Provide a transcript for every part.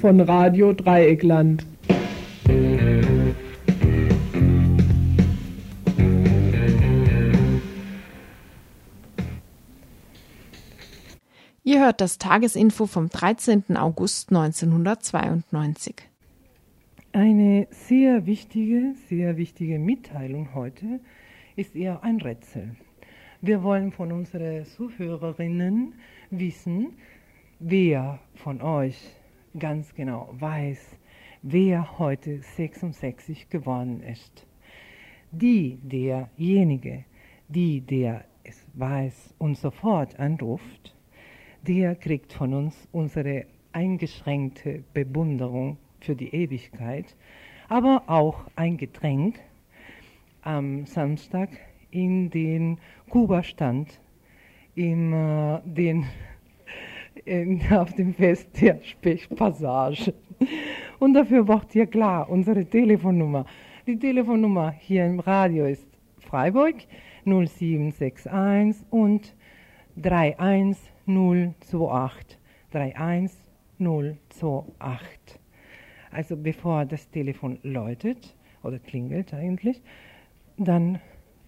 Von Radio Dreieckland. Ihr hört das Tagesinfo vom 13. August 1992. Eine sehr wichtige, sehr wichtige Mitteilung heute ist eher ein Rätsel. Wir wollen von unseren Zuhörerinnen wissen, wer von euch ganz genau weiß, wer heute 66 geworden ist. Die, derjenige, die, der es weiß und sofort anruft, der kriegt von uns unsere eingeschränkte Bewunderung für die Ewigkeit, aber auch ein Getränk am Samstag in den Kuba-Stand, in, äh, den, in, auf dem Fest der Spechpassage. Und dafür braucht ihr klar unsere Telefonnummer. Die Telefonnummer hier im Radio ist Freiburg 0761 und 31028. 31028. Also bevor das Telefon läutet oder klingelt eigentlich, dann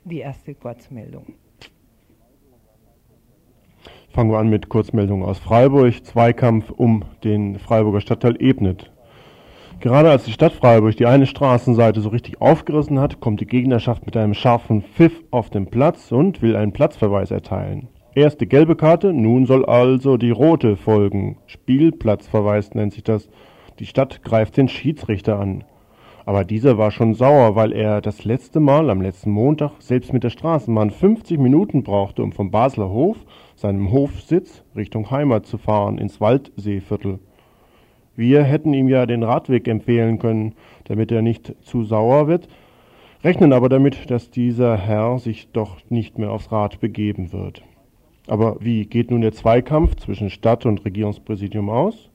die erste Kurzmeldung. Fangen wir an mit Kurzmeldung aus Freiburg. Zweikampf um den Freiburger Stadtteil Ebnet. Gerade als die Stadt Freiburg die eine Straßenseite so richtig aufgerissen hat, kommt die Gegnerschaft mit einem scharfen Pfiff auf den Platz und will einen Platzverweis erteilen. Erst die gelbe Karte, nun soll also die rote folgen. Spielplatzverweis nennt sich das. Die Stadt greift den Schiedsrichter an. Aber dieser war schon sauer, weil er das letzte Mal am letzten Montag selbst mit der Straßenbahn 50 Minuten brauchte, um vom Basler Hof, seinem Hofsitz, Richtung Heimat zu fahren, ins Waldseeviertel. Wir hätten ihm ja den Radweg empfehlen können, damit er nicht zu sauer wird, rechnen aber damit, dass dieser Herr sich doch nicht mehr aufs Rad begeben wird. Aber wie geht nun der Zweikampf zwischen Stadt und Regierungspräsidium aus?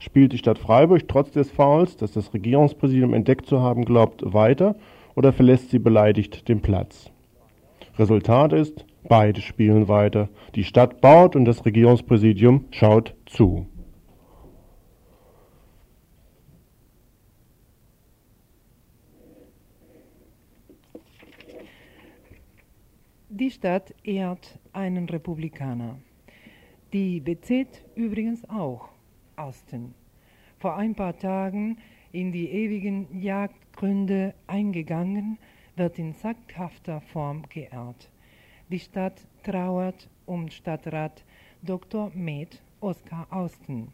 Spielt die Stadt Freiburg trotz des Fouls, das das Regierungspräsidium entdeckt zu haben glaubt, weiter oder verlässt sie beleidigt den Platz? Resultat ist, beide spielen weiter. Die Stadt baut und das Regierungspräsidium schaut zu. Die Stadt ehrt einen Republikaner. Die BZ übrigens auch. Austen. Vor ein paar Tagen in die ewigen Jagdgründe eingegangen, wird in sackhafter Form geehrt. Die Stadt trauert um Stadtrat Dr. Med Oskar Austen.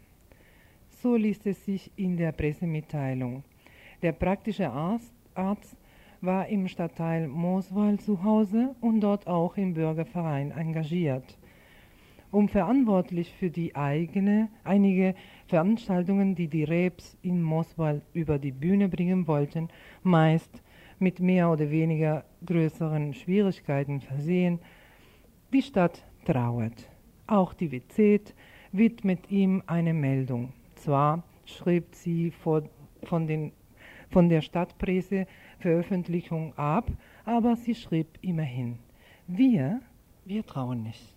So liest es sich in der Pressemitteilung. Der praktische Arzt, Arzt war im Stadtteil Mooswald zu Hause und dort auch im Bürgerverein engagiert um verantwortlich für die eigene, einige Veranstaltungen, die die Rebs in Moswald über die Bühne bringen wollten, meist mit mehr oder weniger größeren Schwierigkeiten versehen. Die Stadt trauert. Auch die WZ widmet ihm eine Meldung. Zwar schrieb sie vor, von, den, von der Stadtpresse Veröffentlichung ab, aber sie schrieb immerhin. Wir, wir trauen nicht.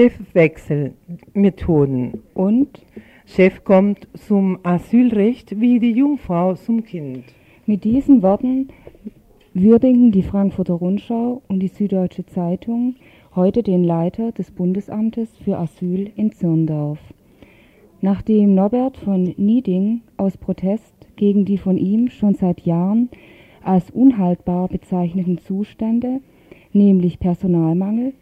Chefwechselmethoden und Chef kommt zum Asylrecht wie die Jungfrau zum Kind. Mit diesen Worten würdigen die Frankfurter Rundschau und die Süddeutsche Zeitung heute den Leiter des Bundesamtes für Asyl in Zirndorf. Nachdem Norbert von Nieding aus Protest gegen die von ihm schon seit Jahren als unhaltbar bezeichneten Zustände, nämlich Personalmangel,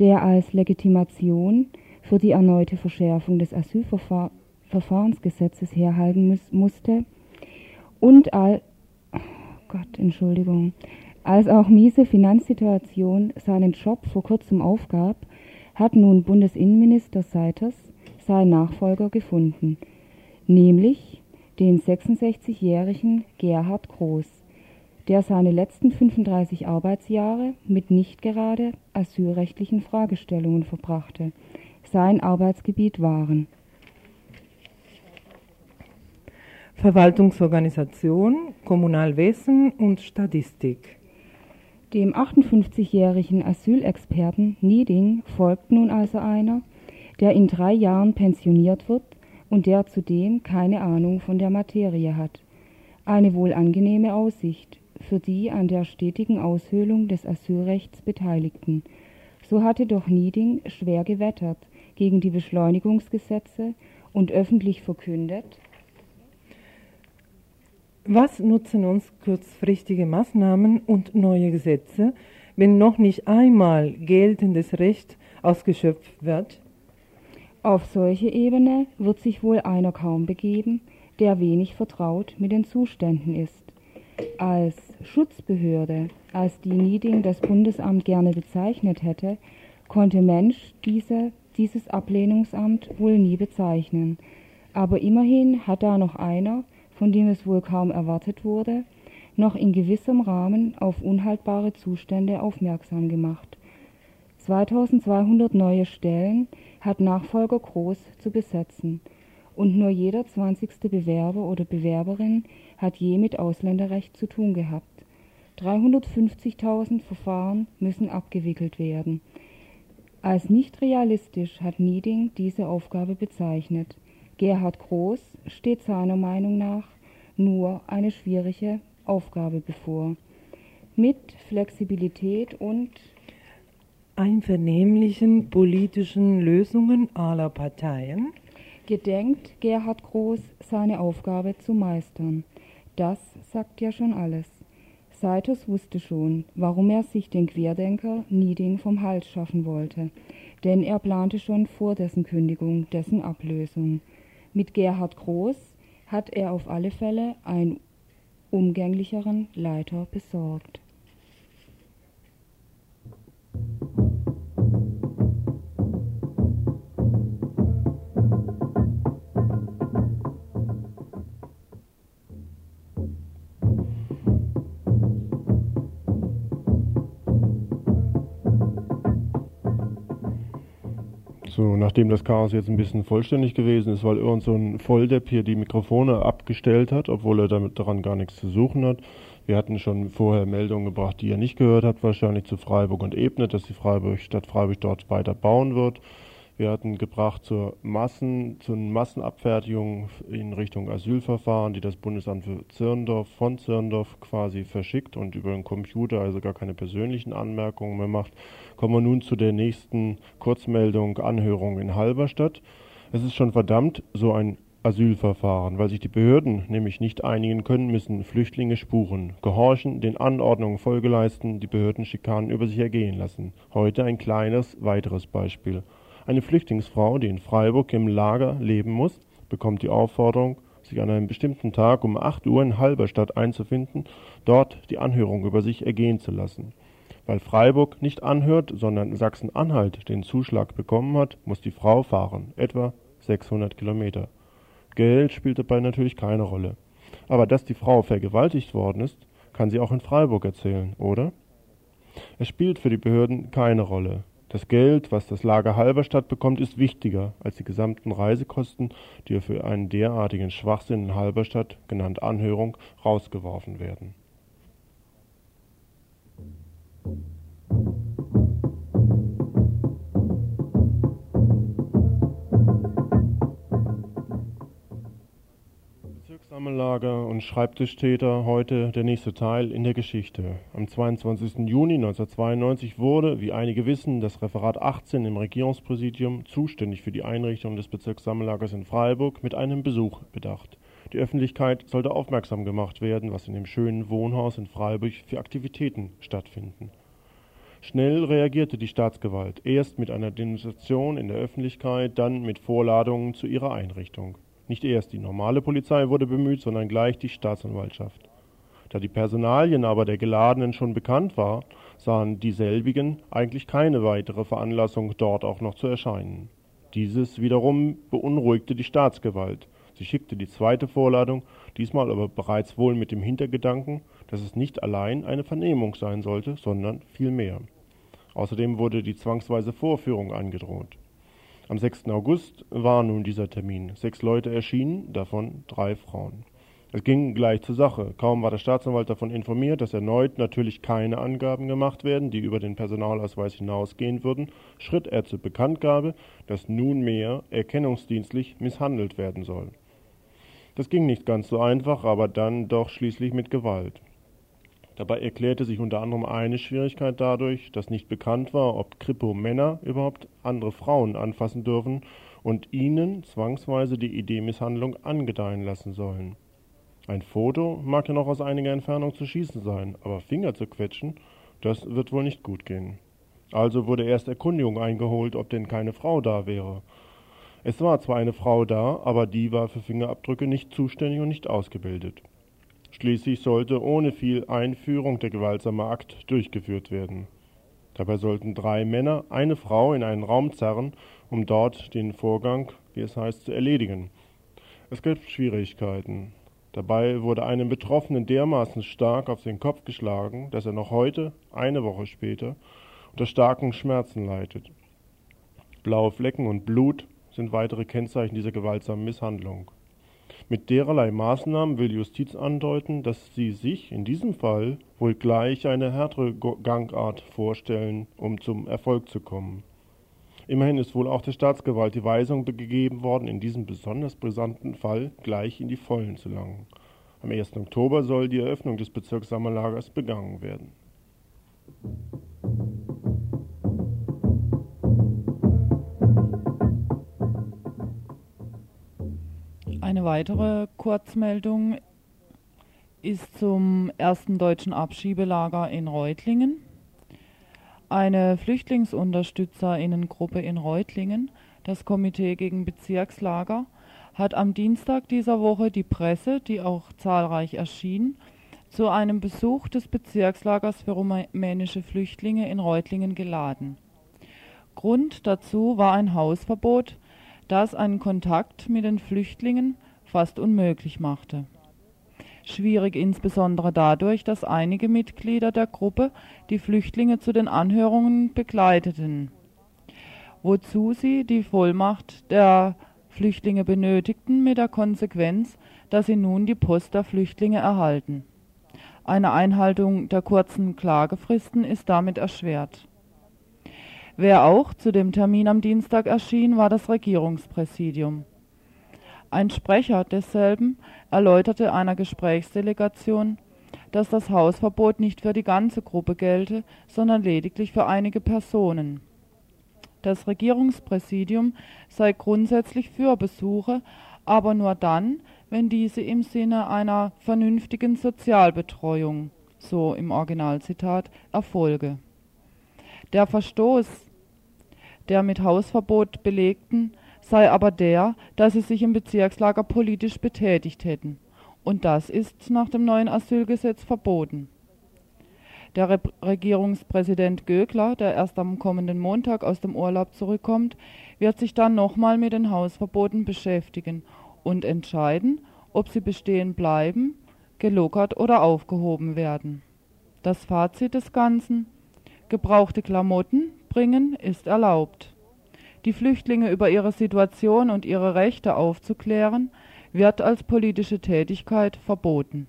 der als Legitimation für die erneute Verschärfung des Asylverfahrens Verfahrensgesetzes herhalten muss, musste und all, oh Gott, Entschuldigung, als auch miese Finanzsituation seinen Job vor kurzem aufgab, hat nun Bundesinnenminister Seiters seinen Nachfolger gefunden, nämlich den 66-jährigen Gerhard Groß, der seine letzten 35 Arbeitsjahre mit nicht gerade asylrechtlichen Fragestellungen verbrachte. Sein Arbeitsgebiet waren Verwaltungsorganisation, Kommunalwesen und Statistik. Dem 58-jährigen Asylexperten Nieding folgt nun also einer, der in drei Jahren pensioniert wird und der zudem keine Ahnung von der Materie hat. Eine wohl angenehme Aussicht für die an der stetigen Aushöhlung des Asylrechts Beteiligten. So hatte doch Nieding schwer gewettert gegen die Beschleunigungsgesetze und öffentlich verkündet, was nutzen uns kurzfristige Maßnahmen und neue Gesetze, wenn noch nicht einmal geltendes Recht ausgeschöpft wird? Auf solche Ebene wird sich wohl einer kaum begeben, der wenig vertraut mit den Zuständen ist. Als Schutzbehörde, als die Nieding das Bundesamt gerne bezeichnet hätte, konnte Mensch diese, dieses Ablehnungsamt wohl nie bezeichnen. Aber immerhin hat da noch einer, von dem es wohl kaum erwartet wurde, noch in gewissem Rahmen auf unhaltbare Zustände aufmerksam gemacht. 2200 neue Stellen hat Nachfolger Groß zu besetzen und nur jeder 20. Bewerber oder Bewerberin hat je mit Ausländerrecht zu tun gehabt. 350.000 Verfahren müssen abgewickelt werden. Als nicht realistisch hat Nieding diese Aufgabe bezeichnet. Gerhard Groß steht seiner Meinung nach nur eine schwierige Aufgabe bevor. Mit Flexibilität und einvernehmlichen politischen Lösungen aller Parteien gedenkt Gerhard Groß seine Aufgabe zu meistern. Das sagt ja schon alles. Seitus wusste schon, warum er sich den Querdenker Nieding vom Hals schaffen wollte, denn er plante schon vor dessen Kündigung dessen Ablösung. Mit Gerhard Groß hat er auf alle Fälle einen umgänglicheren Leiter besorgt. So, nachdem das Chaos jetzt ein bisschen vollständig gewesen ist, weil irgend so ein Volldepp hier die Mikrofone abgestellt hat, obwohl er damit daran gar nichts zu suchen hat. Wir hatten schon vorher Meldungen gebracht, die ihr nicht gehört habt, wahrscheinlich zu Freiburg und Ebnet, dass die Freiburg, Stadt Freiburg dort weiter bauen wird. Wir hatten gebracht zur Massen, zur Massenabfertigung in Richtung Asylverfahren, die das Bundesamt für Zirndorf von Zirndorf quasi verschickt und über den Computer also gar keine persönlichen Anmerkungen mehr macht. Kommen wir nun zu der nächsten Kurzmeldung Anhörung in Halberstadt. Es ist schon verdammt, so ein Asylverfahren, weil sich die Behörden nämlich nicht einigen können, müssen Flüchtlinge spuren, gehorchen, den Anordnungen Folge leisten, die Behördenschikanen über sich ergehen lassen. Heute ein kleines weiteres Beispiel. Eine Flüchtlingsfrau, die in Freiburg im Lager leben muss, bekommt die Aufforderung, sich an einem bestimmten Tag um 8 Uhr in Halberstadt einzufinden, dort die Anhörung über sich ergehen zu lassen. Weil Freiburg nicht anhört, sondern Sachsen-Anhalt den Zuschlag bekommen hat, muss die Frau fahren, etwa 600 Kilometer. Geld spielt dabei natürlich keine Rolle. Aber dass die Frau vergewaltigt worden ist, kann sie auch in Freiburg erzählen, oder? Es spielt für die Behörden keine Rolle. Das Geld, was das Lager Halberstadt bekommt, ist wichtiger als die gesamten Reisekosten, die für einen derartigen Schwachsinn in Halberstadt, genannt Anhörung, rausgeworfen werden. Sammellager und Schreibtischtäter heute der nächste Teil in der Geschichte. Am 22. Juni 1992 wurde, wie einige wissen, das Referat 18 im Regierungspräsidium, zuständig für die Einrichtung des Bezirkssammellagers in Freiburg, mit einem Besuch bedacht. Die Öffentlichkeit sollte aufmerksam gemacht werden, was in dem schönen Wohnhaus in Freiburg für Aktivitäten stattfinden. Schnell reagierte die Staatsgewalt, erst mit einer Demonstration in der Öffentlichkeit, dann mit Vorladungen zu ihrer Einrichtung. Nicht erst die normale Polizei wurde bemüht, sondern gleich die Staatsanwaltschaft. Da die Personalien aber der Geladenen schon bekannt war, sahen dieselbigen eigentlich keine weitere Veranlassung, dort auch noch zu erscheinen. Dieses wiederum beunruhigte die Staatsgewalt. Sie schickte die zweite Vorladung, diesmal aber bereits wohl mit dem Hintergedanken, dass es nicht allein eine Vernehmung sein sollte, sondern viel mehr. Außerdem wurde die zwangsweise Vorführung angedroht. Am 6. August war nun dieser Termin. Sechs Leute erschienen, davon drei Frauen. Es ging gleich zur Sache. Kaum war der Staatsanwalt davon informiert, dass erneut natürlich keine Angaben gemacht werden, die über den Personalausweis hinausgehen würden, schritt er zur Bekanntgabe, dass nunmehr erkennungsdienstlich misshandelt werden soll. Das ging nicht ganz so einfach, aber dann doch schließlich mit Gewalt. Dabei erklärte sich unter anderem eine Schwierigkeit dadurch, dass nicht bekannt war, ob Kripo-Männer überhaupt andere Frauen anfassen dürfen und ihnen zwangsweise die Idee Misshandlung angedeihen lassen sollen. Ein Foto mag ja noch aus einiger Entfernung zu schießen sein, aber Finger zu quetschen, das wird wohl nicht gut gehen. Also wurde erst Erkundigung eingeholt, ob denn keine Frau da wäre. Es war zwar eine Frau da, aber die war für Fingerabdrücke nicht zuständig und nicht ausgebildet. Schließlich sollte ohne viel Einführung der gewaltsame Akt durchgeführt werden. Dabei sollten drei Männer eine Frau in einen Raum zerren, um dort den Vorgang, wie es heißt, zu erledigen. Es gab Schwierigkeiten. Dabei wurde einem Betroffenen dermaßen stark auf den Kopf geschlagen, dass er noch heute, eine Woche später, unter starken Schmerzen leidet. Blaue Flecken und Blut sind weitere Kennzeichen dieser gewaltsamen Misshandlung. Mit dererlei Maßnahmen will Justiz andeuten, dass sie sich in diesem Fall wohl gleich eine härtere Gangart vorstellen, um zum Erfolg zu kommen. Immerhin ist wohl auch der Staatsgewalt die Weisung gegeben worden, in diesem besonders brisanten Fall gleich in die Vollen zu langen. Am 1. Oktober soll die Eröffnung des Bezirkssammerlagers begangen werden. Eine weitere Kurzmeldung ist zum ersten deutschen Abschiebelager in Reutlingen. Eine Flüchtlingsunterstützerinnengruppe in Reutlingen, das Komitee gegen Bezirkslager, hat am Dienstag dieser Woche die Presse, die auch zahlreich erschien, zu einem Besuch des Bezirkslagers für rumänische Flüchtlinge in Reutlingen geladen. Grund dazu war ein Hausverbot, das einen Kontakt mit den Flüchtlingen fast unmöglich machte schwierig insbesondere dadurch, dass einige Mitglieder der Gruppe die Flüchtlinge zu den Anhörungen begleiteten, wozu sie die Vollmacht der Flüchtlinge benötigten, mit der Konsequenz, dass sie nun die Post der Flüchtlinge erhalten. Eine Einhaltung der kurzen Klagefristen ist damit erschwert. Wer auch zu dem Termin am Dienstag erschien, war das Regierungspräsidium. Ein Sprecher desselben erläuterte einer Gesprächsdelegation, dass das Hausverbot nicht für die ganze Gruppe gelte, sondern lediglich für einige Personen. Das Regierungspräsidium sei grundsätzlich für Besuche, aber nur dann, wenn diese im Sinne einer vernünftigen Sozialbetreuung, so im Originalzitat, erfolge. Der Verstoß der mit Hausverbot belegten sei aber der, dass sie sich im Bezirkslager politisch betätigt hätten. Und das ist nach dem neuen Asylgesetz verboten. Der Re Regierungspräsident Gögler, der erst am kommenden Montag aus dem Urlaub zurückkommt, wird sich dann nochmal mit den Hausverboten beschäftigen und entscheiden, ob sie bestehen bleiben, gelockert oder aufgehoben werden. Das Fazit des Ganzen Gebrauchte Klamotten bringen ist erlaubt die Flüchtlinge über ihre Situation und ihre Rechte aufzuklären, wird als politische Tätigkeit verboten.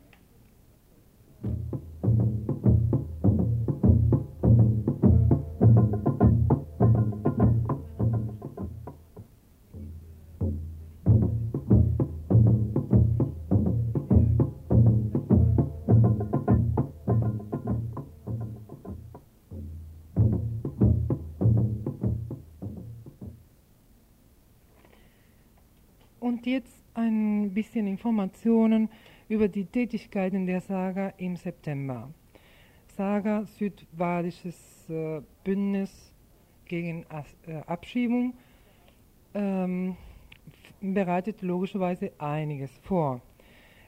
Und jetzt ein bisschen Informationen über die Tätigkeiten der Saga im September. Saga Südbadisches äh, Bündnis gegen As äh, Abschiebung ähm, bereitet logischerweise einiges vor.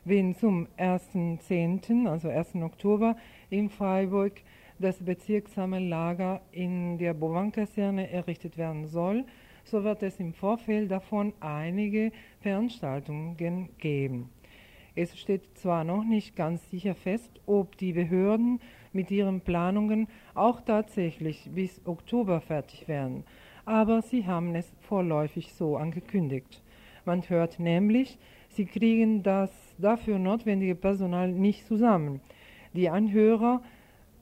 Wenn zum 1.10., also 1. Oktober in Freiburg das bezirksame Lager in der Bovan-Kaserne errichtet werden soll, so wird es im Vorfeld davon einige Veranstaltungen geben. Es steht zwar noch nicht ganz sicher fest, ob die Behörden mit ihren Planungen auch tatsächlich bis Oktober fertig werden, aber sie haben es vorläufig so angekündigt. Man hört nämlich, sie kriegen das dafür notwendige Personal nicht zusammen. Die Anhörer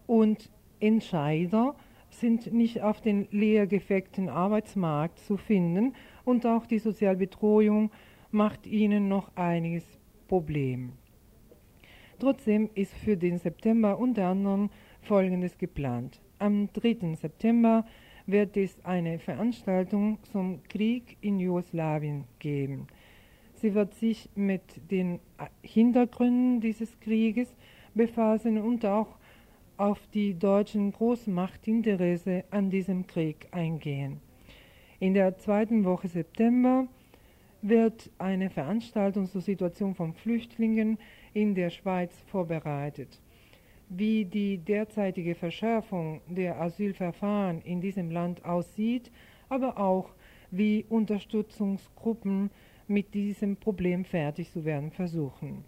und Entscheider sind nicht auf den leergefeckten Arbeitsmarkt zu finden und auch die Sozialbetreuung macht ihnen noch einiges Problem. Trotzdem ist für den September unter anderem Folgendes geplant. Am 3. September wird es eine Veranstaltung zum Krieg in Jugoslawien geben. Sie wird sich mit den Hintergründen dieses Krieges befassen und auch auf die deutschen Großmachtinteresse an diesem Krieg eingehen. In der zweiten Woche September wird eine Veranstaltung zur Situation von Flüchtlingen in der Schweiz vorbereitet. Wie die derzeitige Verschärfung der Asylverfahren in diesem Land aussieht, aber auch wie Unterstützungsgruppen mit diesem Problem fertig zu werden versuchen.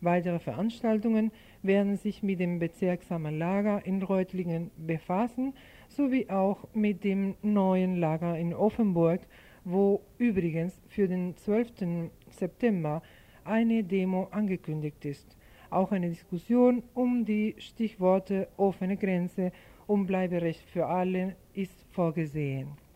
Weitere Veranstaltungen werden sich mit dem bezirksamen Lager in Reutlingen befassen, sowie auch mit dem neuen Lager in Offenburg, wo übrigens für den 12. September eine Demo angekündigt ist. Auch eine Diskussion um die Stichworte offene Grenze und Bleiberecht für alle ist vorgesehen.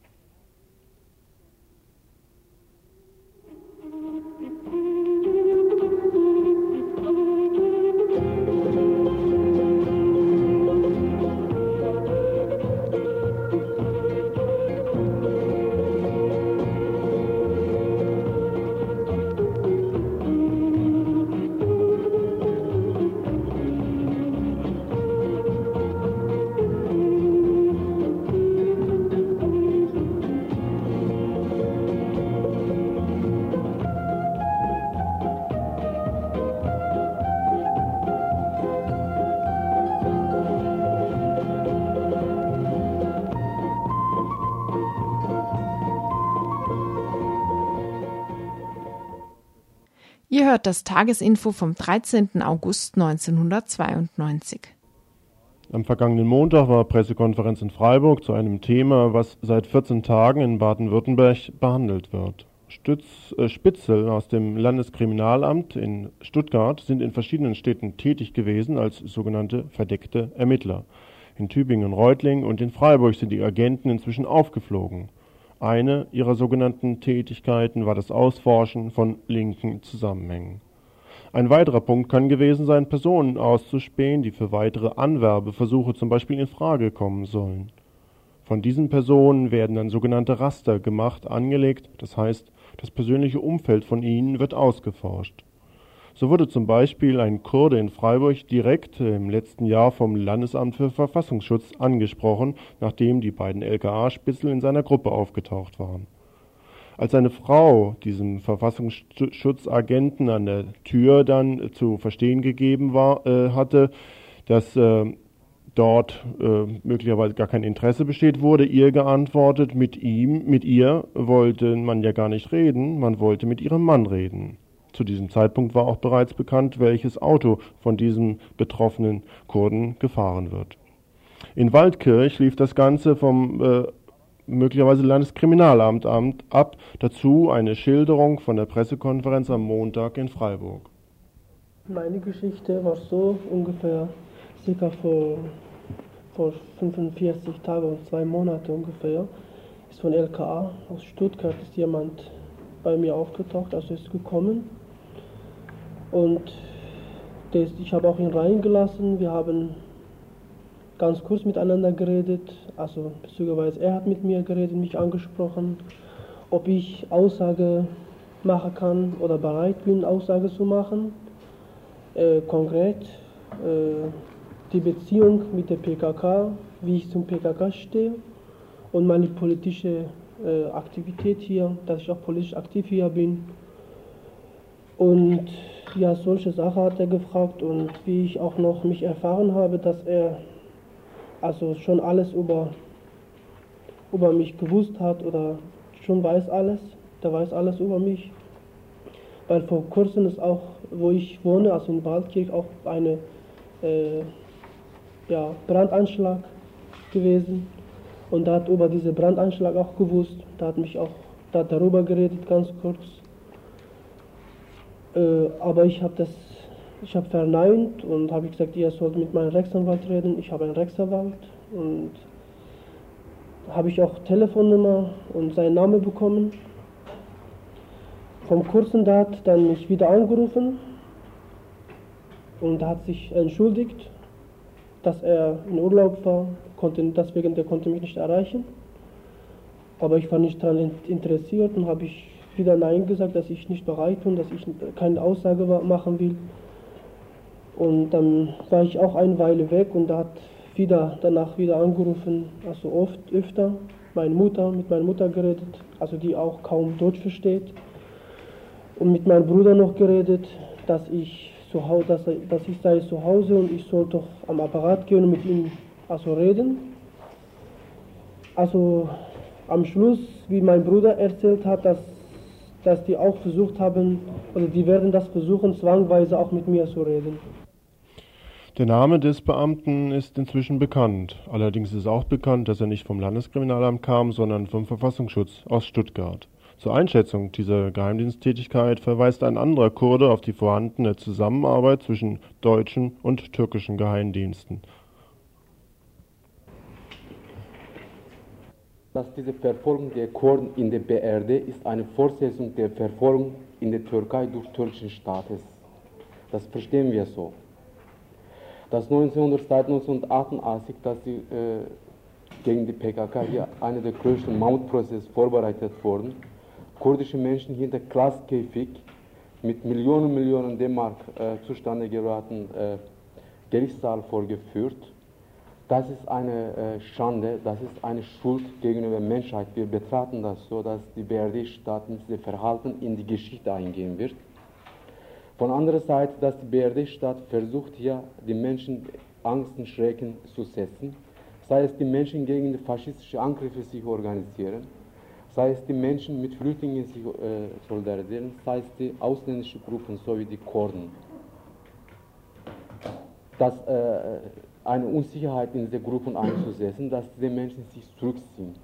Hört das Tagesinfo vom 13. August 1992. Am vergangenen Montag war Pressekonferenz in Freiburg zu einem Thema, was seit 14 Tagen in Baden-Württemberg behandelt wird. Stütz, äh, Spitzel aus dem Landeskriminalamt in Stuttgart sind in verschiedenen Städten tätig gewesen als sogenannte verdeckte Ermittler. In Tübingen Reutlingen und in Freiburg sind die Agenten inzwischen aufgeflogen. Eine ihrer sogenannten Tätigkeiten war das Ausforschen von linken Zusammenhängen. Ein weiterer Punkt kann gewesen sein, Personen auszuspähen, die für weitere Anwerbeversuche zum Beispiel in Frage kommen sollen. Von diesen Personen werden dann sogenannte Raster gemacht, angelegt, das heißt, das persönliche Umfeld von ihnen wird ausgeforscht. So wurde zum Beispiel ein Kurde in Freiburg direkt im letzten Jahr vom Landesamt für Verfassungsschutz angesprochen, nachdem die beiden LKA-Spitzel in seiner Gruppe aufgetaucht waren. Als seine Frau diesem Verfassungsschutzagenten an der Tür dann zu verstehen gegeben war, äh, hatte, dass äh, dort äh, möglicherweise gar kein Interesse besteht, wurde ihr geantwortet, mit ihm, mit ihr wollte man ja gar nicht reden, man wollte mit ihrem Mann reden. Zu diesem Zeitpunkt war auch bereits bekannt, welches Auto von diesem betroffenen Kurden gefahren wird. In Waldkirch lief das Ganze vom äh, möglicherweise Landeskriminalamt ab. Dazu eine Schilderung von der Pressekonferenz am Montag in Freiburg. Meine Geschichte war so ungefähr circa vor, vor 45 Tagen und zwei Monate ungefähr. Ist von LKA aus Stuttgart ist jemand bei mir aufgetaucht, also ist gekommen und das, ich habe auch ihn reingelassen. Wir haben ganz kurz miteinander geredet. Also beziehungsweise er hat mit mir geredet, mich angesprochen, ob ich Aussage machen kann oder bereit bin, Aussage zu machen. Äh, konkret äh, die Beziehung mit der PKK, wie ich zum PKK stehe und meine politische äh, Aktivität hier, dass ich auch politisch aktiv hier bin. Und ja, solche Sachen hat er gefragt und wie ich auch noch mich erfahren habe, dass er also schon alles über, über mich gewusst hat oder schon weiß alles, der weiß alles über mich. Weil vor kurzem ist auch, wo ich wohne, also in Waldkirch, auch eine äh, ja, Brandanschlag gewesen. Und da hat über diesen Brandanschlag auch gewusst, da hat mich auch da darüber geredet, ganz kurz. Äh, aber ich habe das, ich habe verneint und habe gesagt, ihr sollt mit meinem Rechtsanwalt reden. Ich habe einen Rechtsanwalt und habe ich auch Telefonnummer und seinen Namen bekommen. Vom kurzen da hat dann mich wieder angerufen und hat sich entschuldigt, dass er in Urlaub war, konnte, deswegen der konnte mich nicht erreichen. Aber ich war nicht daran interessiert und habe ich wieder Nein gesagt, dass ich nicht bereit bin, dass ich keine Aussage machen will. Und dann war ich auch eine Weile weg und da hat wieder danach wieder angerufen, also oft öfter, meine Mutter, mit meiner Mutter geredet, also die auch kaum Deutsch versteht. Und mit meinem Bruder noch geredet, dass ich zu Hause, dass, dass ich sei zu Hause und ich soll doch am Apparat gehen und mit ihm also reden. Also am Schluss, wie mein Bruder erzählt hat, dass dass die auch versucht haben, oder die werden das versuchen, zwangweise auch mit mir zu reden. Der Name des Beamten ist inzwischen bekannt. Allerdings ist auch bekannt, dass er nicht vom Landeskriminalamt kam, sondern vom Verfassungsschutz aus Stuttgart. Zur Einschätzung dieser Geheimdiensttätigkeit verweist ein anderer Kurde auf die vorhandene Zusammenarbeit zwischen deutschen und türkischen Geheimdiensten. Dass diese Verfolgung der Kurden in der BRD ist eine Fortsetzung der Verfolgung in der Türkei durch türkischen Staates. Das verstehen wir so. Das 1900, seit 1988, dass die, äh, gegen die PKK hier einer der größten Mammutprozesse vorbereitet wurden, kurdische Menschen hinter Glaskäfig mit Millionen, Millionen D-Mark äh, zustande geraten äh, Gerichtssaal vorgeführt das ist eine äh, Schande, das ist eine Schuld gegenüber Menschheit. Wir betrachten das so, dass die BRD-Staat mit diesem Verhalten in die Geschichte eingehen wird. Von anderer Seite, dass die BRD-Staat versucht, hier die Menschen Angst und Schrecken zu setzen, sei es die Menschen gegen die faschistischen Angriffe sich organisieren, sei es die Menschen mit Flüchtlingen sich äh, solidarisieren, sei es die ausländischen Gruppen sowie die Kurden. Das äh, eine Unsicherheit in diese Gruppen einzusetzen, dass diese Menschen sich zurückziehen.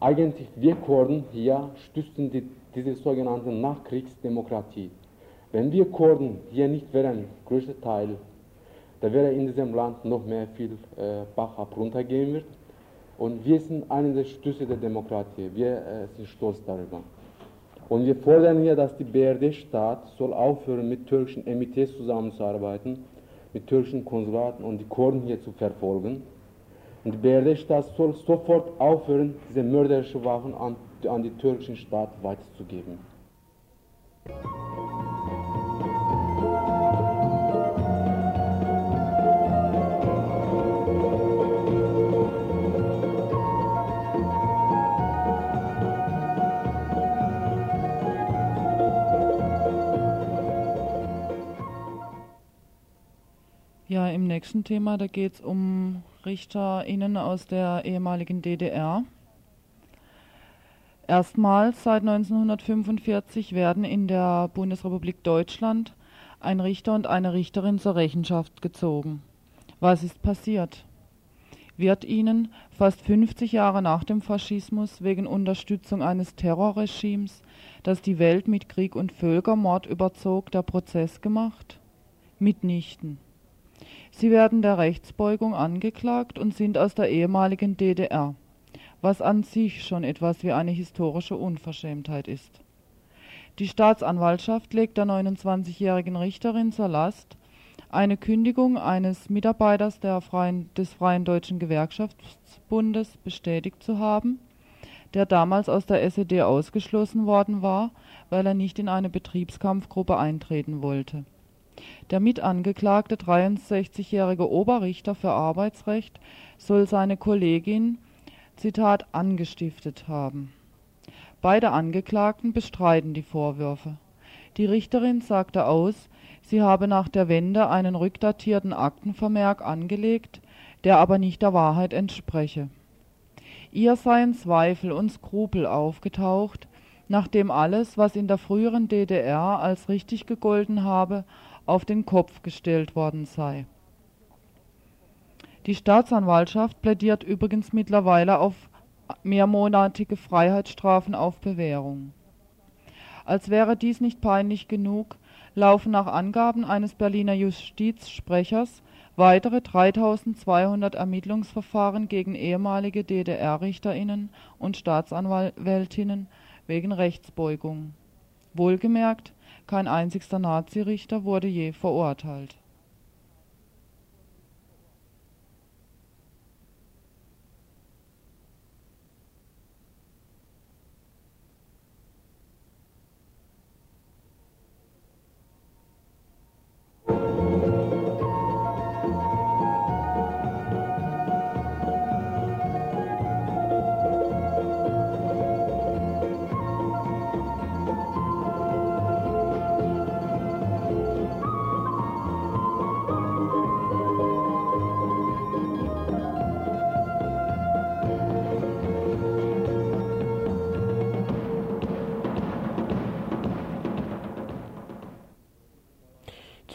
Eigentlich wir Kurden hier stützen die, diese sogenannte Nachkriegsdemokratie. Wenn wir Kurden hier nicht wären, größter Teil, da wäre in diesem Land noch mehr viel äh, Bach runtergehen wird. Und wir sind eine der Stütze der Demokratie. Wir äh, sind stolz darüber. Und wir fordern hier, dass die BRD-Staat soll aufhören, mit türkischen MITs zusammenzuarbeiten mit türkischen Konsulaten und die Kurden hier zu verfolgen. Und die BRD-Staat soll sofort aufhören, diese mörderischen Waffen an, an die türkischen Staat weiterzugeben. Im nächsten Thema, da geht es um RichterInnen aus der ehemaligen DDR. Erstmals seit 1945 werden in der Bundesrepublik Deutschland ein Richter und eine Richterin zur Rechenschaft gezogen. Was ist passiert? Wird ihnen fast 50 Jahre nach dem Faschismus wegen Unterstützung eines Terrorregimes, das die Welt mit Krieg und Völkermord überzog, der Prozess gemacht? Mitnichten. Sie werden der Rechtsbeugung angeklagt und sind aus der ehemaligen DDR, was an sich schon etwas wie eine historische Unverschämtheit ist. Die Staatsanwaltschaft legt der 29-jährigen Richterin zur Last, eine Kündigung eines Mitarbeiters Freien, des Freien Deutschen Gewerkschaftsbundes bestätigt zu haben, der damals aus der SED ausgeschlossen worden war, weil er nicht in eine Betriebskampfgruppe eintreten wollte der mitangeklagte 63-jährige Oberrichter für Arbeitsrecht soll seine Kollegin „ Zitat angestiftet haben Beide Angeklagten bestreiten die Vorwürfe. Die Richterin sagte aus, sie habe nach der Wende einen rückdatierten Aktenvermerk angelegt, der aber nicht der Wahrheit entspreche. Ihr seien Zweifel und Skrupel aufgetaucht, nachdem alles, was in der früheren DDR als richtig gegolten habe, auf den Kopf gestellt worden sei. Die Staatsanwaltschaft plädiert übrigens mittlerweile auf mehrmonatige Freiheitsstrafen auf Bewährung. Als wäre dies nicht peinlich genug, laufen nach Angaben eines Berliner Justizsprechers weitere 3200 Ermittlungsverfahren gegen ehemalige DDR-Richterinnen und Staatsanwältinnen wegen Rechtsbeugung. Wohlgemerkt, kein einzigster Nazirichter wurde je verurteilt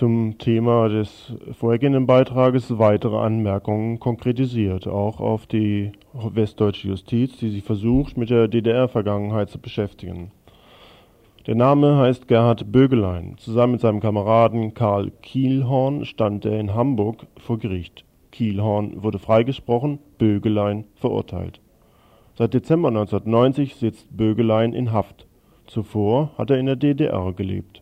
zum Thema des vorhergehenden Beitrages weitere Anmerkungen konkretisiert, auch auf die westdeutsche Justiz, die sich versucht, mit der DDR-Vergangenheit zu beschäftigen. Der Name heißt Gerhard Bögelein. Zusammen mit seinem Kameraden Karl Kielhorn stand er in Hamburg vor Gericht. Kielhorn wurde freigesprochen, Bögelein verurteilt. Seit Dezember 1990 sitzt Bögelein in Haft. Zuvor hat er in der DDR gelebt.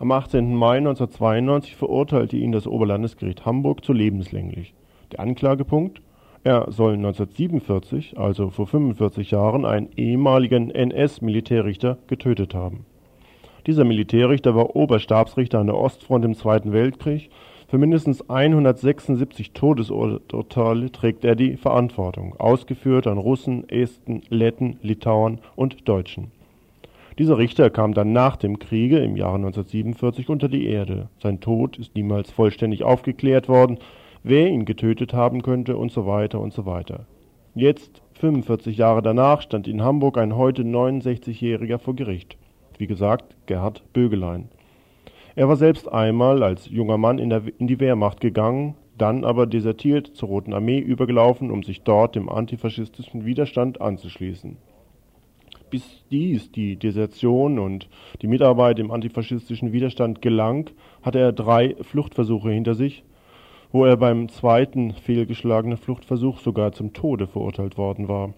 Am 18. Mai 1992 verurteilte ihn das Oberlandesgericht Hamburg zu lebenslänglich. Der Anklagepunkt? Er soll 1947, also vor 45 Jahren, einen ehemaligen NS-Militärrichter getötet haben. Dieser Militärrichter war Oberstabsrichter an der Ostfront im Zweiten Weltkrieg. Für mindestens 176 Todesurteile trägt er die Verantwortung, ausgeführt an Russen, Esten, Letten, Litauern und Deutschen. Dieser Richter kam dann nach dem Kriege im Jahre 1947 unter die Erde. Sein Tod ist niemals vollständig aufgeklärt worden, wer ihn getötet haben könnte und so weiter und so weiter. Jetzt, 45 Jahre danach, stand in Hamburg ein heute 69-Jähriger vor Gericht. Wie gesagt, Gerhard Bögelein. Er war selbst einmal als junger Mann in, der, in die Wehrmacht gegangen, dann aber desertiert zur Roten Armee übergelaufen, um sich dort dem antifaschistischen Widerstand anzuschließen bis dies, die Desertion und die Mitarbeit im antifaschistischen Widerstand gelang, hatte er drei Fluchtversuche hinter sich, wo er beim zweiten fehlgeschlagenen Fluchtversuch sogar zum Tode verurteilt worden war.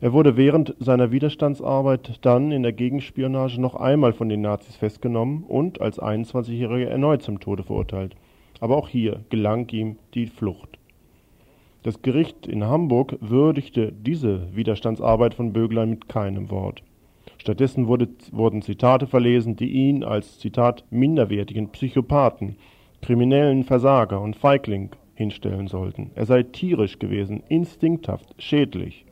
Er wurde während seiner Widerstandsarbeit dann in der Gegenspionage noch einmal von den Nazis festgenommen und als 21-Jähriger erneut zum Tode verurteilt. Aber auch hier gelang ihm die Flucht. Das Gericht in Hamburg würdigte diese Widerstandsarbeit von Böglein mit keinem Wort. Stattdessen wurde, wurden Zitate verlesen, die ihn als Zitat minderwertigen Psychopathen, kriminellen Versager und Feigling hinstellen sollten. Er sei tierisch gewesen, instinkthaft, schädlich.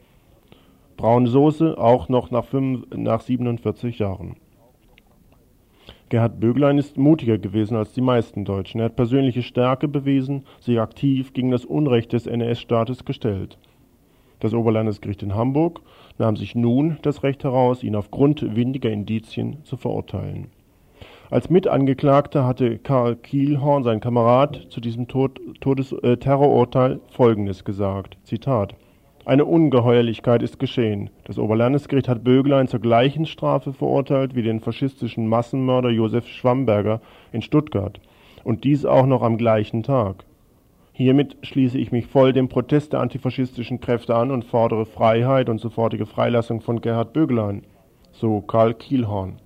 Braune Soße auch noch nach, 5, nach 47 Jahren. Gerhard Böglein ist mutiger gewesen als die meisten Deutschen. Er hat persönliche Stärke bewiesen, sich aktiv gegen das Unrecht des NS-Staates gestellt. Das Oberlandesgericht in Hamburg nahm sich nun das Recht heraus, ihn aufgrund windiger Indizien zu verurteilen. Als Mitangeklagter hatte Karl Kielhorn, sein Kamerad, zu diesem Tod, Todes, äh, Terrorurteil Folgendes gesagt: Zitat eine Ungeheuerlichkeit ist geschehen. Das Oberlandesgericht hat Böglein zur gleichen Strafe verurteilt wie den faschistischen Massenmörder Josef Schwamberger in Stuttgart. Und dies auch noch am gleichen Tag. Hiermit schließe ich mich voll dem Protest der antifaschistischen Kräfte an und fordere Freiheit und sofortige Freilassung von Gerhard Böglein. So Karl Kielhorn.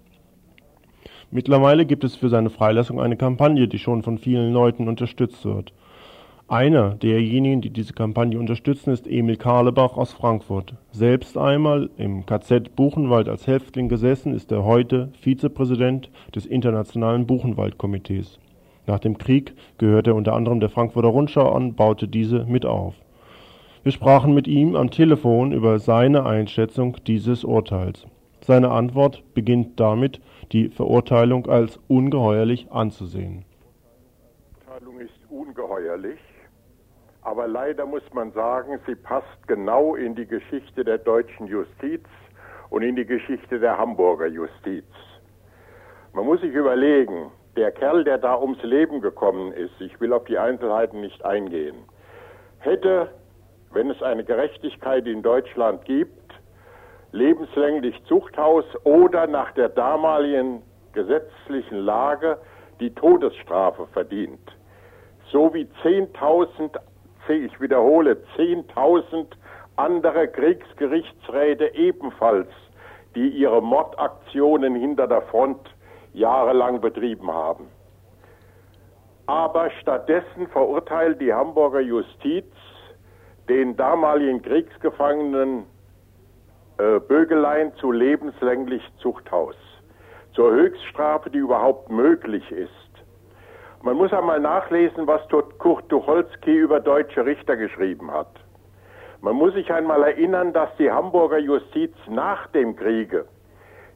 Mittlerweile gibt es für seine Freilassung eine Kampagne, die schon von vielen Leuten unterstützt wird. Einer derjenigen, die diese Kampagne unterstützen, ist Emil Karlebach aus Frankfurt. Selbst einmal im KZ Buchenwald als Häftling gesessen, ist er heute Vizepräsident des Internationalen Buchenwald-Komitees. Nach dem Krieg gehörte er unter anderem der Frankfurter Rundschau an, baute diese mit auf. Wir sprachen mit ihm am Telefon über seine Einschätzung dieses Urteils. Seine Antwort beginnt damit, die Verurteilung als ungeheuerlich anzusehen. Die Verurteilung ist ungeheuerlich, aber leider muss man sagen, sie passt genau in die Geschichte der deutschen Justiz und in die Geschichte der Hamburger Justiz. Man muss sich überlegen, der Kerl, der da ums Leben gekommen ist, ich will auf die Einzelheiten nicht eingehen, hätte, wenn es eine Gerechtigkeit in Deutschland gibt, lebenslänglich Zuchthaus oder nach der damaligen gesetzlichen Lage die Todesstrafe verdient. So wie 10.000, ich wiederhole, 10.000 andere Kriegsgerichtsräte ebenfalls, die ihre Mordaktionen hinter der Front jahrelang betrieben haben. Aber stattdessen verurteilt die Hamburger Justiz den damaligen Kriegsgefangenen äh, Bögelein zu lebenslänglich Zuchthaus, zur Höchststrafe, die überhaupt möglich ist. Man muss einmal nachlesen, was Kurt Tucholsky über deutsche Richter geschrieben hat. Man muss sich einmal erinnern, dass die Hamburger Justiz nach dem Kriege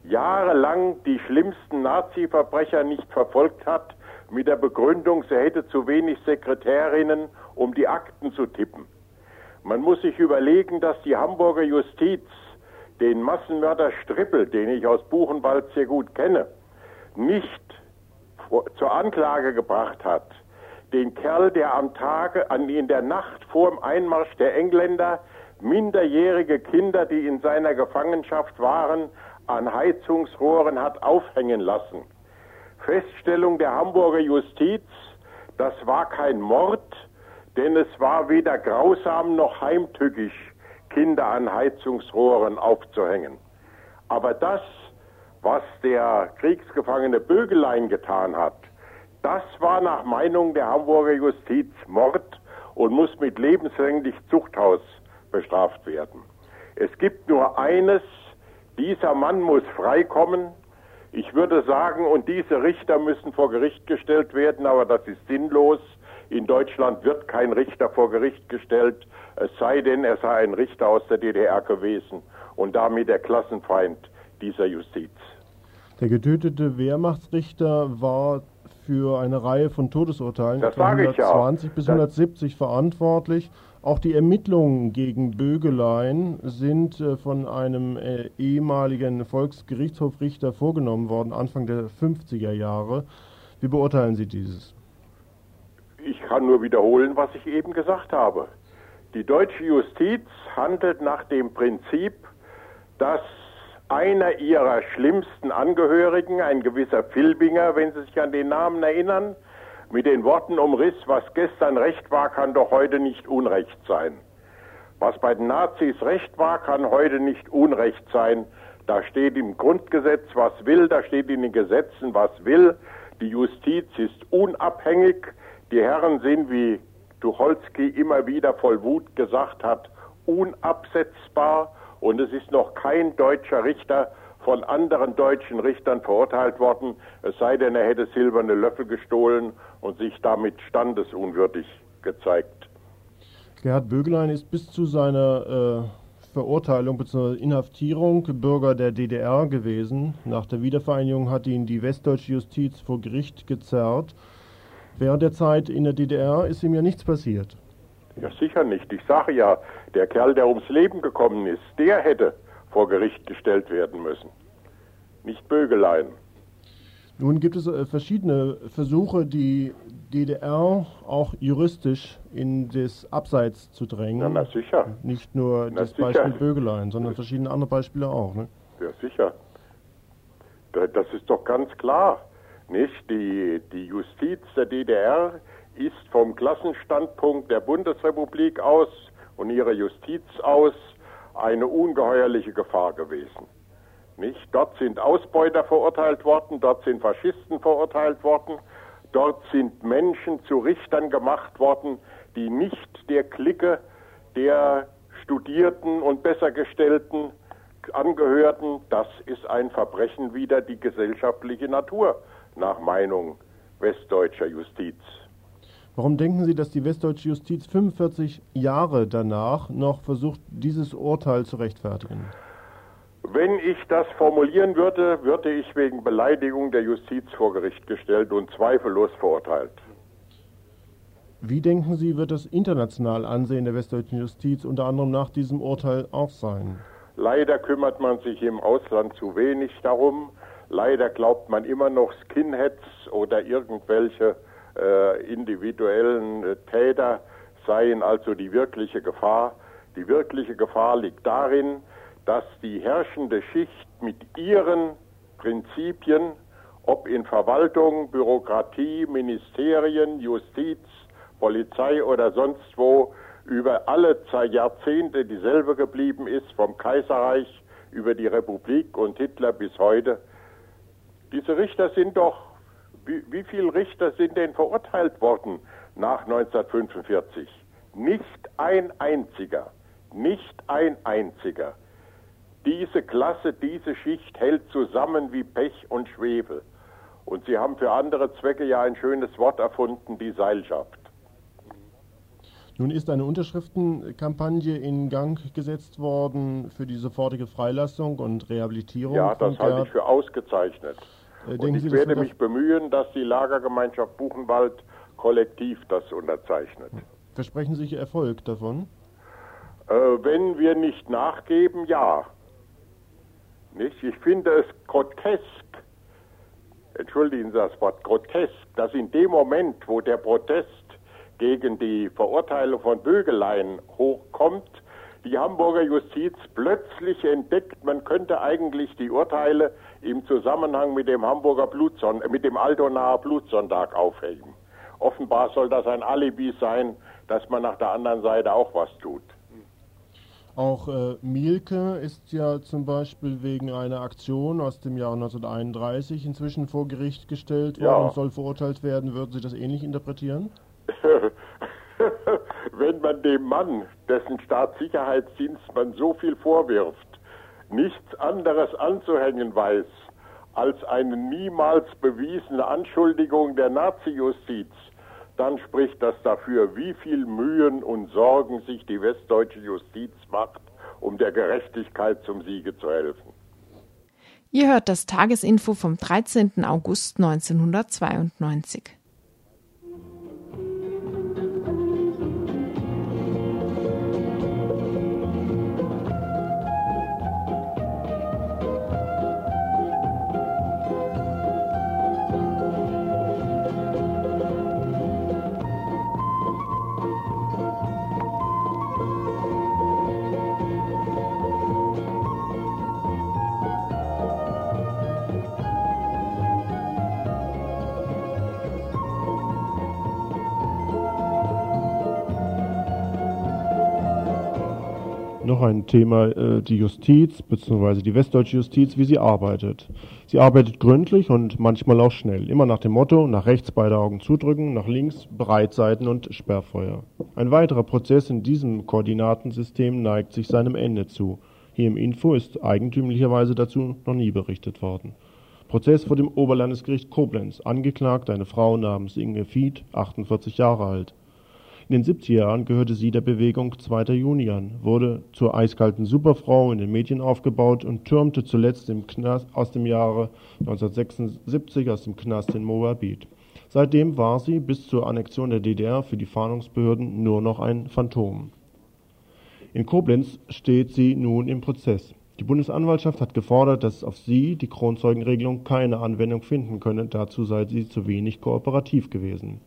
jahrelang die schlimmsten Nazi-Verbrecher nicht verfolgt hat, mit der Begründung, sie hätte zu wenig Sekretärinnen, um die Akten zu tippen. Man muss sich überlegen, dass die Hamburger Justiz den Massenmörder Strippel, den ich aus Buchenwald sehr gut kenne, nicht zur Anklage gebracht hat. Den Kerl, der am Tage, in der Nacht vor dem Einmarsch der Engländer minderjährige Kinder, die in seiner Gefangenschaft waren, an Heizungsrohren hat aufhängen lassen. Feststellung der Hamburger Justiz, das war kein Mord, denn es war weder grausam noch heimtückisch, Kinder an Heizungsrohren aufzuhängen. Aber das, was der Kriegsgefangene Bögelein getan hat, das war nach Meinung der Hamburger Justiz Mord und muss mit lebenslänglich Zuchthaus bestraft werden. Es gibt nur eines, dieser Mann muss freikommen. Ich würde sagen, und diese Richter müssen vor Gericht gestellt werden, aber das ist sinnlos. In Deutschland wird kein Richter vor Gericht gestellt, es sei denn, er sei ein Richter aus der DDR gewesen und damit der Klassenfeind dieser Justiz. Der getötete Wehrmachtsrichter war für eine Reihe von Todesurteilen, das etwa 120 bis 170 verantwortlich. Auch die Ermittlungen gegen Bögelein sind äh, von einem äh, ehemaligen Volksgerichtshofrichter vorgenommen worden, Anfang der 50er Jahre. Wie beurteilen Sie dieses? Ich kann nur wiederholen, was ich eben gesagt habe. Die deutsche Justiz handelt nach dem Prinzip, dass einer ihrer schlimmsten Angehörigen, ein gewisser Filbinger, wenn Sie sich an den Namen erinnern, mit den Worten umriss, was gestern Recht war, kann doch heute nicht Unrecht sein. Was bei den Nazis Recht war, kann heute nicht Unrecht sein. Da steht im Grundgesetz, was will, da steht in den Gesetzen, was will. Die Justiz ist unabhängig, die Herren sind, wie Tucholsky immer wieder voll Wut gesagt hat, unabsetzbar und es ist noch kein deutscher Richter von anderen deutschen Richtern verurteilt worden, es sei denn, er hätte silberne Löffel gestohlen und sich damit standesunwürdig gezeigt. Gerhard Bögelein ist bis zu seiner äh, Verurteilung bzw. Inhaftierung Bürger der DDR gewesen. Nach der Wiedervereinigung hat ihn die westdeutsche Justiz vor Gericht gezerrt. Während der Zeit in der DDR ist ihm ja nichts passiert. Ja, sicher nicht. Ich sage ja, der Kerl, der ums Leben gekommen ist, der hätte vor Gericht gestellt werden müssen. Nicht Bögelein. Nun gibt es äh, verschiedene Versuche, die DDR auch juristisch in das Abseits zu drängen. Ja, na sicher. Nicht nur na das sicher. Beispiel Bögelein, sondern verschiedene andere Beispiele auch. Ne? Ja, sicher. Das ist doch ganz klar. Nicht? Die, die Justiz der DDR ist vom Klassenstandpunkt der Bundesrepublik aus und ihrer Justiz aus eine ungeheuerliche Gefahr gewesen. Nicht? Dort sind Ausbeuter verurteilt worden, dort sind Faschisten verurteilt worden, dort sind Menschen zu Richtern gemacht worden, die nicht der Clique der Studierten und Bessergestellten angehörten. Das ist ein Verbrechen wider die gesellschaftliche Natur nach Meinung westdeutscher Justiz. Warum denken Sie, dass die westdeutsche Justiz 45 Jahre danach noch versucht, dieses Urteil zu rechtfertigen? Wenn ich das formulieren würde, würde ich wegen Beleidigung der Justiz vor Gericht gestellt und zweifellos verurteilt. Wie denken Sie, wird das internationale Ansehen der westdeutschen Justiz unter anderem nach diesem Urteil auch sein? Leider kümmert man sich im Ausland zu wenig darum. Leider glaubt man immer noch Skinheads oder irgendwelche äh, individuellen äh, Täter seien also die wirkliche Gefahr. Die wirkliche Gefahr liegt darin, dass die herrschende Schicht mit ihren Prinzipien, ob in Verwaltung, Bürokratie, Ministerien, Justiz, Polizei oder sonst wo, über alle Jahrzehnte dieselbe geblieben ist, vom Kaiserreich über die Republik und Hitler bis heute. Diese Richter sind doch, wie, wie viele Richter sind denn verurteilt worden nach 1945? Nicht ein einziger, nicht ein einziger. Diese Klasse, diese Schicht hält zusammen wie Pech und Schwefel. Und sie haben für andere Zwecke ja ein schönes Wort erfunden, die Seilschaft. Nun ist eine Unterschriftenkampagne in Gang gesetzt worden für die sofortige Freilassung und Rehabilitierung. Ja, das halte ich für ausgezeichnet. Äh, und ich Sie, werde mich bemühen, dass die Lagergemeinschaft Buchenwald kollektiv das unterzeichnet. Versprechen Sie sich Erfolg davon? Äh, wenn wir nicht nachgeben, ja. Nicht? Ich finde es grotesk, entschuldigen Sie das Wort, grotesk, dass in dem Moment, wo der Protest gegen die Verurteilung von Bögeleien hochkommt, die Hamburger Justiz plötzlich entdeckt, man könnte eigentlich die Urteile im Zusammenhang mit dem Hamburger Blutsonntag, mit dem Aldonaer Blutsonntag aufhängen. Offenbar soll das ein Alibi sein, dass man nach der anderen Seite auch was tut. Auch äh, Mielke ist ja zum Beispiel wegen einer Aktion aus dem Jahr 1931 inzwischen vor Gericht gestellt worden ja. und soll verurteilt werden. Würden Sie das ähnlich interpretieren? Wenn man dem Mann, dessen Staatssicherheitsdienst man so viel vorwirft, nichts anderes anzuhängen weiß als eine niemals bewiesene Anschuldigung der Nazi-Justiz, dann spricht das dafür, wie viel Mühen und Sorgen sich die westdeutsche Justiz macht, um der Gerechtigkeit zum Siege zu helfen. Ihr hört das Tagesinfo vom 13. August 1992. ein Thema, äh, die Justiz bzw. die westdeutsche Justiz, wie sie arbeitet. Sie arbeitet gründlich und manchmal auch schnell, immer nach dem Motto, nach rechts beide Augen zudrücken, nach links Breitseiten und Sperrfeuer. Ein weiterer Prozess in diesem Koordinatensystem neigt sich seinem Ende zu. Hier im Info ist eigentümlicherweise dazu noch nie berichtet worden. Prozess vor dem Oberlandesgericht Koblenz, angeklagt eine Frau namens Inge Fied, 48 Jahre alt. In den 70er Jahren gehörte sie der Bewegung 2. Juni an, wurde zur eiskalten Superfrau in den Medien aufgebaut und türmte zuletzt im Knast aus dem Jahre 1976 aus dem Knast in Moabit. Seitdem war sie bis zur Annexion der DDR für die Fahndungsbehörden nur noch ein Phantom. In Koblenz steht sie nun im Prozess. Die Bundesanwaltschaft hat gefordert, dass auf sie die Kronzeugenregelung keine Anwendung finden könne, dazu sei sie zu wenig kooperativ gewesen.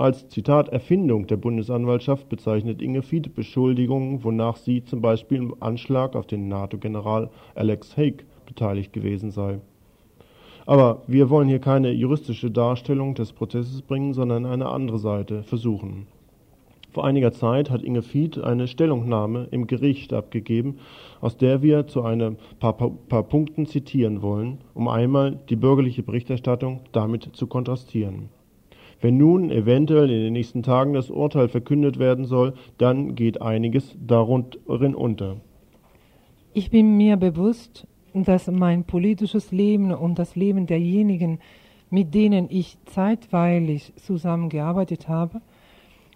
Als Zitat Erfindung der Bundesanwaltschaft bezeichnet Inge Fied Beschuldigungen, wonach sie zum Beispiel im Anschlag auf den NATO-General Alex Haig beteiligt gewesen sei. Aber wir wollen hier keine juristische Darstellung des Prozesses bringen, sondern eine andere Seite versuchen. Vor einiger Zeit hat Inge Fied eine Stellungnahme im Gericht abgegeben, aus der wir zu ein paar, paar Punkten zitieren wollen, um einmal die bürgerliche Berichterstattung damit zu kontrastieren. Wenn nun eventuell in den nächsten Tagen das Urteil verkündet werden soll, dann geht einiges darin unter. Ich bin mir bewusst, dass mein politisches Leben und das Leben derjenigen, mit denen ich zeitweilig zusammengearbeitet habe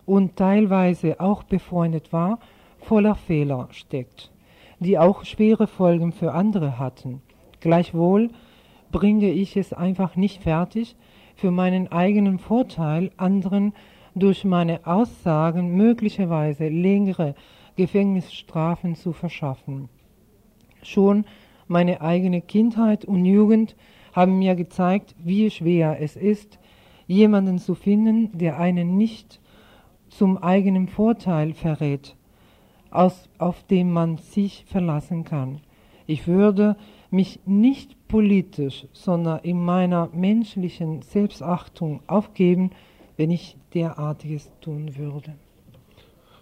und teilweise auch befreundet war, voller Fehler steckt. die auch schwere Folgen für andere hatten. Gleichwohl bringe ich es einfach nicht fertig, für meinen eigenen Vorteil anderen durch meine Aussagen möglicherweise längere Gefängnisstrafen zu verschaffen. Schon meine eigene Kindheit und Jugend haben mir gezeigt, wie schwer es ist, jemanden zu finden, der einen nicht zum eigenen Vorteil verrät, aus, auf den man sich verlassen kann. Ich würde mich nicht politisch, sondern in meiner menschlichen Selbstachtung aufgeben, wenn ich derartiges tun würde.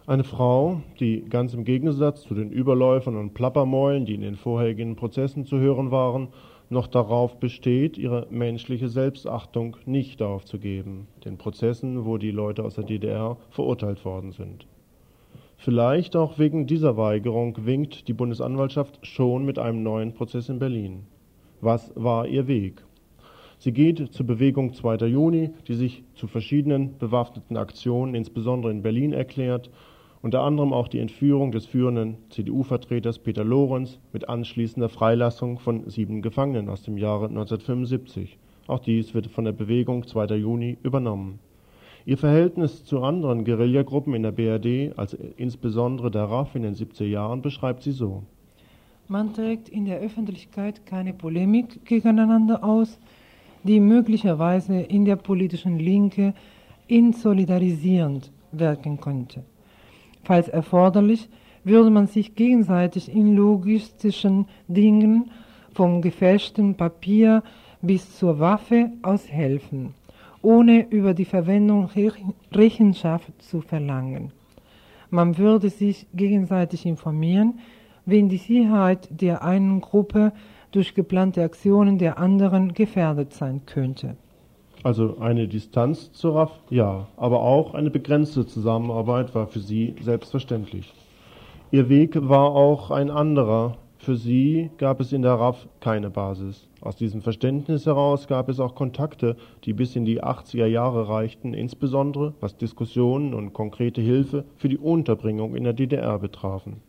Eine Frau, die ganz im Gegensatz zu den Überläufern und Plappermäulen, die in den vorherigen Prozessen zu hören waren, noch darauf besteht, ihre menschliche Selbstachtung nicht aufzugeben, den Prozessen, wo die Leute aus der DDR verurteilt worden sind. Vielleicht auch wegen dieser Weigerung winkt die Bundesanwaltschaft schon mit einem neuen Prozess in Berlin. Was war ihr Weg? Sie geht zur Bewegung 2. Juni, die sich zu verschiedenen bewaffneten Aktionen, insbesondere in Berlin, erklärt, unter anderem auch die Entführung des führenden CDU-Vertreters Peter Lorenz mit anschließender Freilassung von sieben Gefangenen aus dem Jahre 1975. Auch dies wird von der Bewegung 2. Juni übernommen. Ihr Verhältnis zu anderen Guerillagruppen in der BRD, also insbesondere der RAF in den 70er Jahren, beschreibt sie so. Man trägt in der Öffentlichkeit keine Polemik gegeneinander aus, die möglicherweise in der politischen Linke insolidarisierend wirken könnte. Falls erforderlich, würde man sich gegenseitig in logistischen Dingen vom gefälschten Papier bis zur Waffe aushelfen ohne über die Verwendung Rechenschaft zu verlangen. Man würde sich gegenseitig informieren, wenn die Sicherheit der einen Gruppe durch geplante Aktionen der anderen gefährdet sein könnte. Also eine Distanz zur RAF, ja, aber auch eine begrenzte Zusammenarbeit war für sie selbstverständlich. Ihr Weg war auch ein anderer. Für sie gab es in der RAF keine Basis. Aus diesem Verständnis heraus gab es auch Kontakte, die bis in die 80er Jahre reichten, insbesondere was Diskussionen und konkrete Hilfe für die Unterbringung in der DDR betrafen.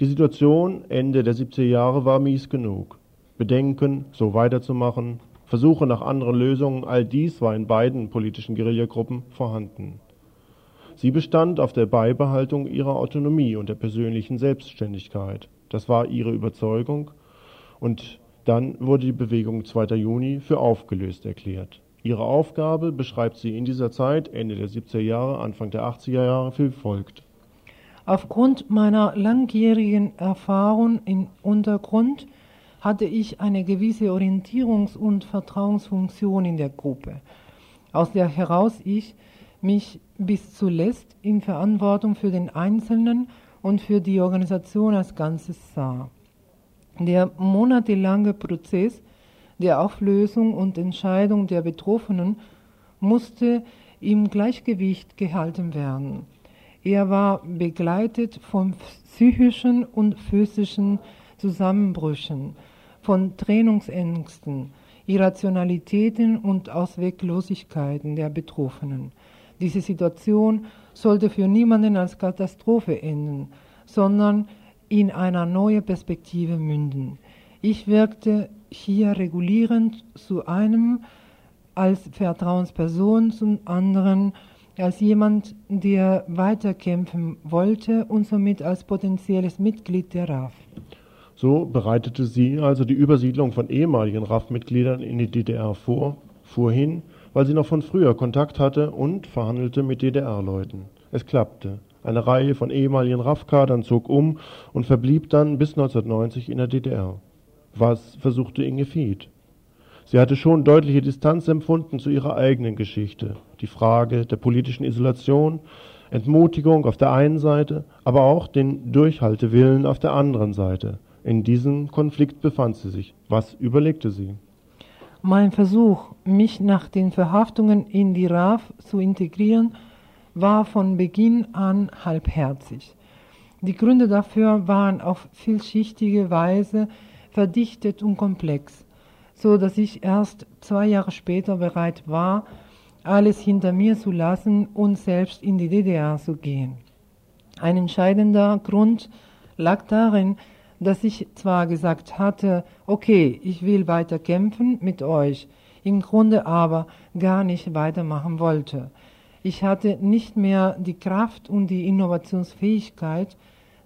Die Situation Ende der 70er Jahre war mies genug. Bedenken, so weiterzumachen, Versuche nach anderen Lösungen, all dies war in beiden politischen Guerillagruppen vorhanden. Sie bestand auf der Beibehaltung ihrer Autonomie und der persönlichen Selbstständigkeit. Das war ihre Überzeugung und dann wurde die Bewegung 2. Juni für aufgelöst erklärt. Ihre Aufgabe beschreibt sie in dieser Zeit, Ende der 70er Jahre, Anfang der 80er Jahre, wie folgt. Aufgrund meiner langjährigen Erfahrung im Untergrund hatte ich eine gewisse Orientierungs- und Vertrauensfunktion in der Gruppe, aus der heraus ich mich bis zuletzt in Verantwortung für den Einzelnen und für die Organisation als Ganzes sah. Der monatelange Prozess der Auflösung und Entscheidung der Betroffenen musste im Gleichgewicht gehalten werden. Er war begleitet von psychischen und physischen Zusammenbrüchen, von Trennungsängsten, Irrationalitäten und Ausweglosigkeiten der Betroffenen. Diese Situation sollte für niemanden als Katastrophe enden, sondern in einer neuen Perspektive münden. Ich wirkte hier regulierend zu einem als Vertrauensperson, zum anderen als jemand, der weiterkämpfen wollte und somit als potenzielles Mitglied der RAF. So bereitete sie also die Übersiedlung von ehemaligen RAF-Mitgliedern in die DDR vor, fuhr hin, weil sie noch von früher Kontakt hatte und verhandelte mit DDR-Leuten. Es klappte. Eine Reihe von ehemaligen RAF-Kadern zog um und verblieb dann bis 1990 in der DDR. Was versuchte Inge Fied? Sie hatte schon deutliche Distanz empfunden zu ihrer eigenen Geschichte. Die Frage der politischen Isolation, Entmutigung auf der einen Seite, aber auch den Durchhaltewillen auf der anderen Seite. In diesem Konflikt befand sie sich. Was überlegte sie? Mein Versuch, mich nach den Verhaftungen in die RAF zu integrieren, war von Beginn an halbherzig. Die Gründe dafür waren auf vielschichtige Weise verdichtet und komplex, so dass ich erst zwei Jahre später bereit war, alles hinter mir zu lassen und selbst in die DDR zu gehen. Ein entscheidender Grund lag darin, dass ich zwar gesagt hatte, okay, ich will weiter kämpfen mit euch, im Grunde aber gar nicht weitermachen wollte. Ich hatte nicht mehr die Kraft und die Innovationsfähigkeit,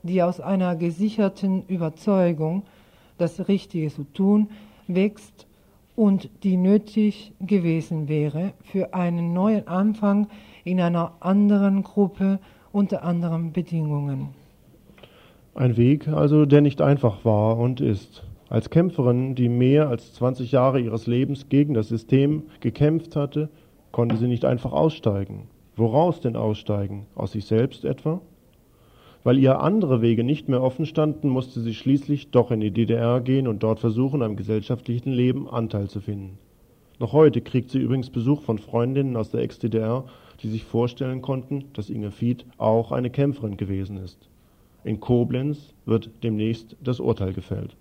die aus einer gesicherten Überzeugung, das Richtige zu tun, wächst und die nötig gewesen wäre für einen neuen Anfang in einer anderen Gruppe unter anderen Bedingungen. Ein Weg also, der nicht einfach war und ist. Als Kämpferin, die mehr als 20 Jahre ihres Lebens gegen das System gekämpft hatte, konnte sie nicht einfach aussteigen. Woraus denn aussteigen? Aus sich selbst etwa? Weil ihr andere Wege nicht mehr offen standen, musste sie schließlich doch in die DDR gehen und dort versuchen, am gesellschaftlichen Leben Anteil zu finden. Noch heute kriegt sie übrigens Besuch von Freundinnen aus der Ex-DDR, die sich vorstellen konnten, dass Inge Fied auch eine Kämpferin gewesen ist. In Koblenz wird demnächst das Urteil gefällt.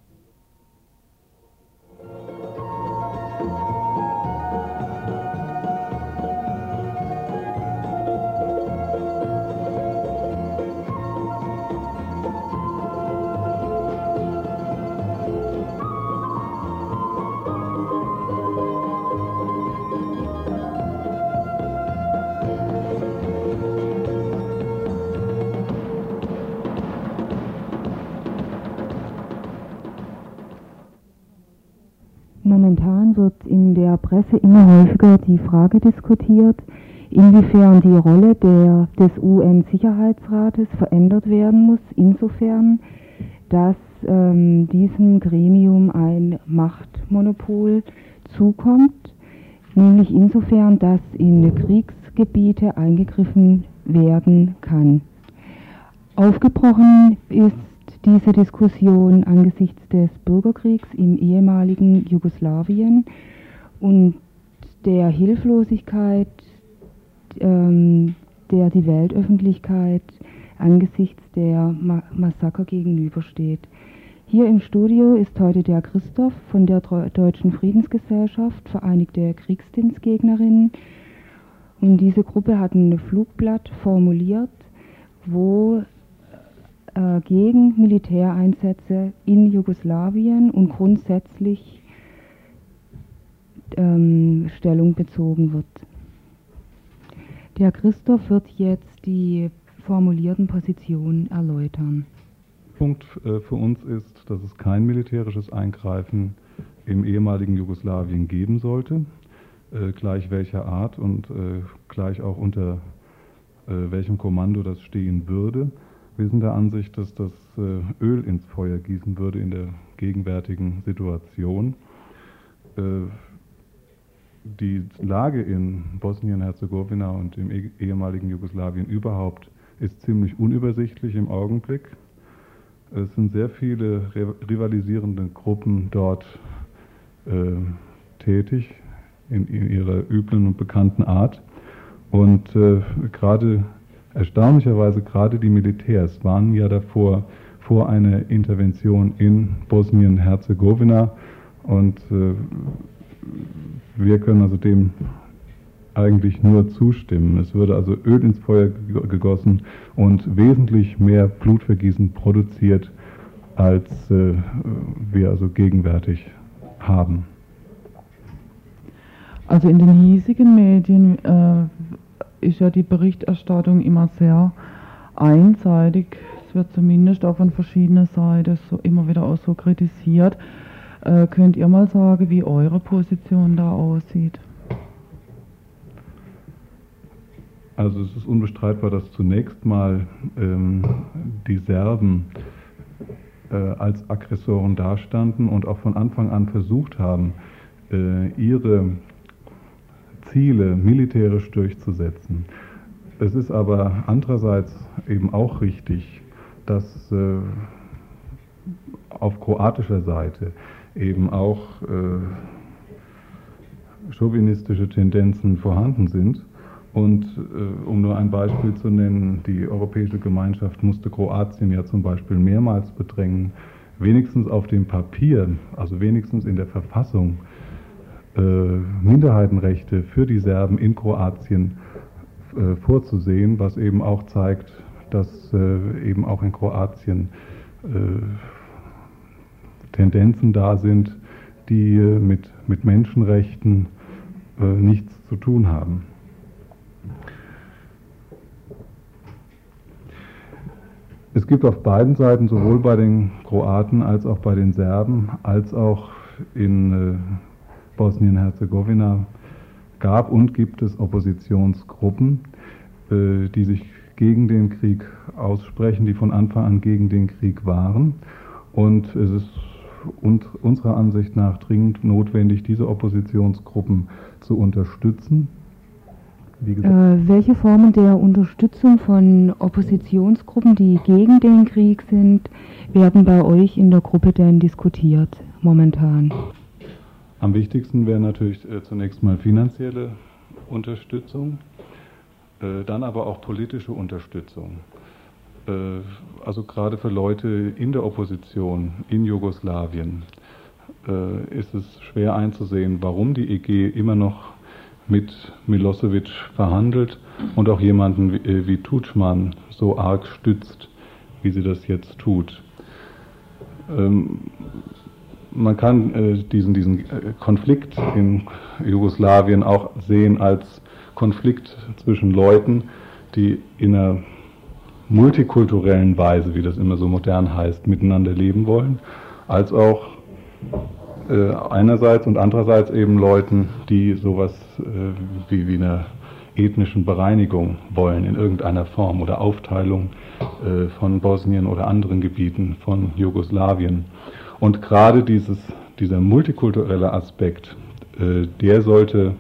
In der Presse immer häufiger die Frage diskutiert, inwiefern die Rolle der, des UN-Sicherheitsrates verändert werden muss, insofern, dass ähm, diesem Gremium ein Machtmonopol zukommt, nämlich insofern, dass in Kriegsgebiete eingegriffen werden kann. Aufgebrochen ist diese Diskussion angesichts des Bürgerkriegs im ehemaligen Jugoslawien und der Hilflosigkeit, ähm, der die Weltöffentlichkeit angesichts der Ma Massaker gegenübersteht. Hier im Studio ist heute der Christoph von der Deutschen Friedensgesellschaft, Vereinigte Kriegsdienstgegnerinnen. Und diese Gruppe hat ein Flugblatt formuliert, wo äh, gegen Militäreinsätze in Jugoslawien und grundsätzlich ähm, Stellung bezogen wird. Der Christoph wird jetzt die formulierten Positionen erläutern. Punkt äh, für uns ist, dass es kein militärisches Eingreifen im ehemaligen Jugoslawien geben sollte, äh, gleich welcher Art und äh, gleich auch unter äh, welchem Kommando das stehen würde. Wir sind der Ansicht, dass das äh, Öl ins Feuer gießen würde in der gegenwärtigen Situation. Die Lage in Bosnien-Herzegowina und im e-, ehemaligen Jugoslawien überhaupt ist ziemlich unübersichtlich im Augenblick. Es sind sehr viele rivalisierende Gruppen dort äh, tätig in, in, ihrer üblen und bekannten Art. Und äh, gerade Erstaunlicherweise gerade die Militärs waren ja davor vor einer Intervention in Bosnien-Herzegowina und äh, wir können also dem eigentlich nur zustimmen. Es würde also Öl ins Feuer gegossen und wesentlich mehr Blutvergießen produziert, als äh, wir also gegenwärtig haben. Also in den hiesigen Medien äh, ist ja die Berichterstattung immer sehr einseitig. Es wird zumindest auch von verschiedenen Seiten so immer wieder auch so kritisiert. Äh, könnt ihr mal sagen, wie eure Position da aussieht? Also es ist unbestreitbar, dass zunächst mal ähm, die Serben äh, als Aggressoren dastanden und auch von Anfang an versucht haben, äh, ihre Ziele militärisch durchzusetzen. Es ist aber andererseits eben auch richtig, dass äh, auf kroatischer Seite eben auch äh, chauvinistische Tendenzen vorhanden sind. Und äh, um nur ein Beispiel zu nennen, die Europäische Gemeinschaft musste Kroatien ja zum Beispiel mehrmals bedrängen, wenigstens auf dem Papier, also wenigstens in der Verfassung, äh, Minderheitenrechte für die Serben in Kroatien äh, vorzusehen, was eben auch zeigt, dass äh, eben auch in Kroatien Tendenzen da sind, die äh, mit, mit Menschenrechten äh, nichts zu tun haben. Es gibt auf beiden Seiten, sowohl bei den Kroaten als auch bei den Serben, als auch in äh, Bosnien-Herzegowina, gab und gibt es Oppositionsgruppen, äh, die sich gegen den Krieg aussprechen, die von Anfang an gegen den Krieg waren. Und es ist und unserer Ansicht nach dringend notwendig, diese Oppositionsgruppen zu unterstützen. Äh, welche Formen der Unterstützung von Oppositionsgruppen, die gegen den Krieg sind, werden bei euch in der Gruppe denn diskutiert momentan? Am wichtigsten wäre natürlich äh, zunächst mal finanzielle Unterstützung, äh, dann aber auch politische Unterstützung. Äh, also gerade für Leute in der Opposition in Jugoslawien äh, ist es schwer einzusehen, warum die EG immer noch mit Milosevic verhandelt und auch jemanden wie, äh, wie Tutschmann so arg stützt, wie sie das jetzt tut. Ähm, man kann äh, diesen, diesen Konflikt in Jugoslawien auch sehen als Konflikt zwischen Leuten, die in einer multikulturellen Weise, wie das immer so modern heißt, miteinander leben wollen, als auch äh, einerseits und andererseits eben Leuten, die sowas äh, wie, wie eine ethnischen Bereinigung wollen in irgendeiner Form oder Aufteilung äh, von Bosnien oder anderen Gebieten von Jugoslawien. Und gerade dieses, dieser multikulturelle Aspekt, äh, der sollte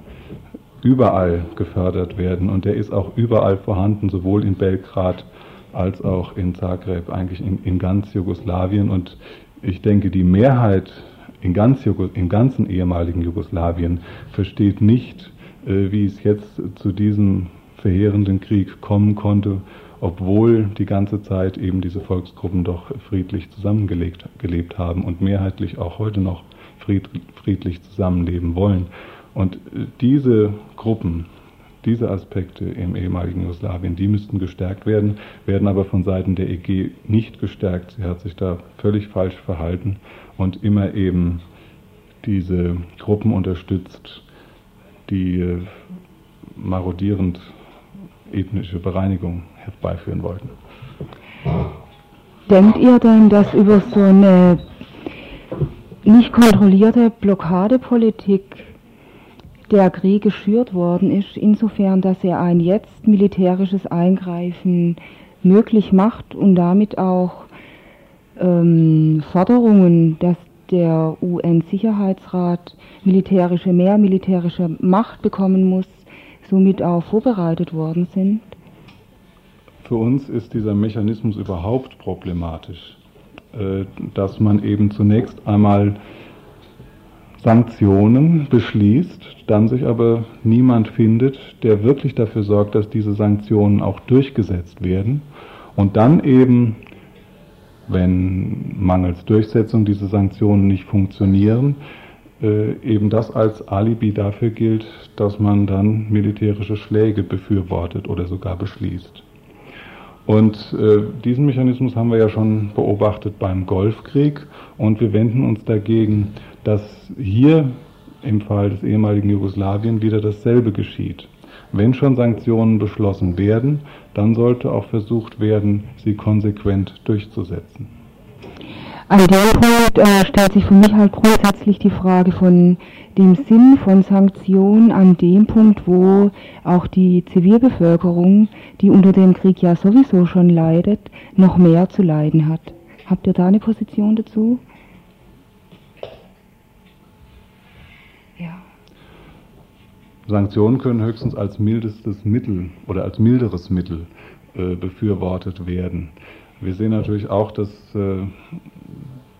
überall gefördert werden und der ist auch überall vorhanden, sowohl in Belgrad als auch in Zagreb, eigentlich in, in ganz Jugoslawien. Und ich denke, die Mehrheit in ganz Jugo, im ganzen ehemaligen Jugoslawien versteht nicht, äh, wie es jetzt zu diesem verheerenden Krieg kommen konnte, obwohl die ganze Zeit eben diese Volksgruppen doch friedlich zusammengelebt haben und mehrheitlich auch heute noch friedlich zusammenleben wollen. Und äh, diese Gruppen, diese Aspekte im ehemaligen Jugoslawien, die müssten gestärkt werden, werden aber von Seiten der EG nicht gestärkt. Sie hat sich da völlig falsch verhalten und immer eben diese Gruppen unterstützt, die äh, marodierend ethnische Bereinigung herbeiführen wollten. Denkt ihr denn, dass über so eine nicht kontrollierte Blockadepolitik der Krieg geschürt worden ist, insofern, dass er ein jetzt militärisches Eingreifen möglich macht und damit auch ähm, Forderungen, dass der UN-Sicherheitsrat militärische, mehr militärische Macht bekommen muss, somit auch vorbereitet worden sind? Für uns ist dieser Mechanismus überhaupt problematisch, äh, dass man eben zunächst einmal Sanktionen beschließt, dann sich aber niemand findet, der wirklich dafür sorgt, dass diese Sanktionen auch durchgesetzt werden und dann eben, wenn mangels Durchsetzung diese Sanktionen nicht funktionieren, äh, eben das als Alibi dafür gilt, dass man dann militärische Schläge befürwortet oder sogar beschließt. Und äh, diesen Mechanismus haben wir ja schon beobachtet beim Golfkrieg und wir wenden uns dagegen, dass hier im Fall des ehemaligen Jugoslawien wieder dasselbe geschieht. Wenn schon Sanktionen beschlossen werden, dann sollte auch versucht werden, sie konsequent durchzusetzen. An dem Punkt äh, stellt sich für mich halt grundsätzlich die Frage von dem Sinn von Sanktionen an dem Punkt, wo auch die Zivilbevölkerung, die unter dem Krieg ja sowieso schon leidet, noch mehr zu leiden hat. Habt ihr da eine Position dazu? Sanktionen können höchstens als mildestes Mittel oder als milderes Mittel äh, befürwortet werden. Wir sehen natürlich auch, dass äh,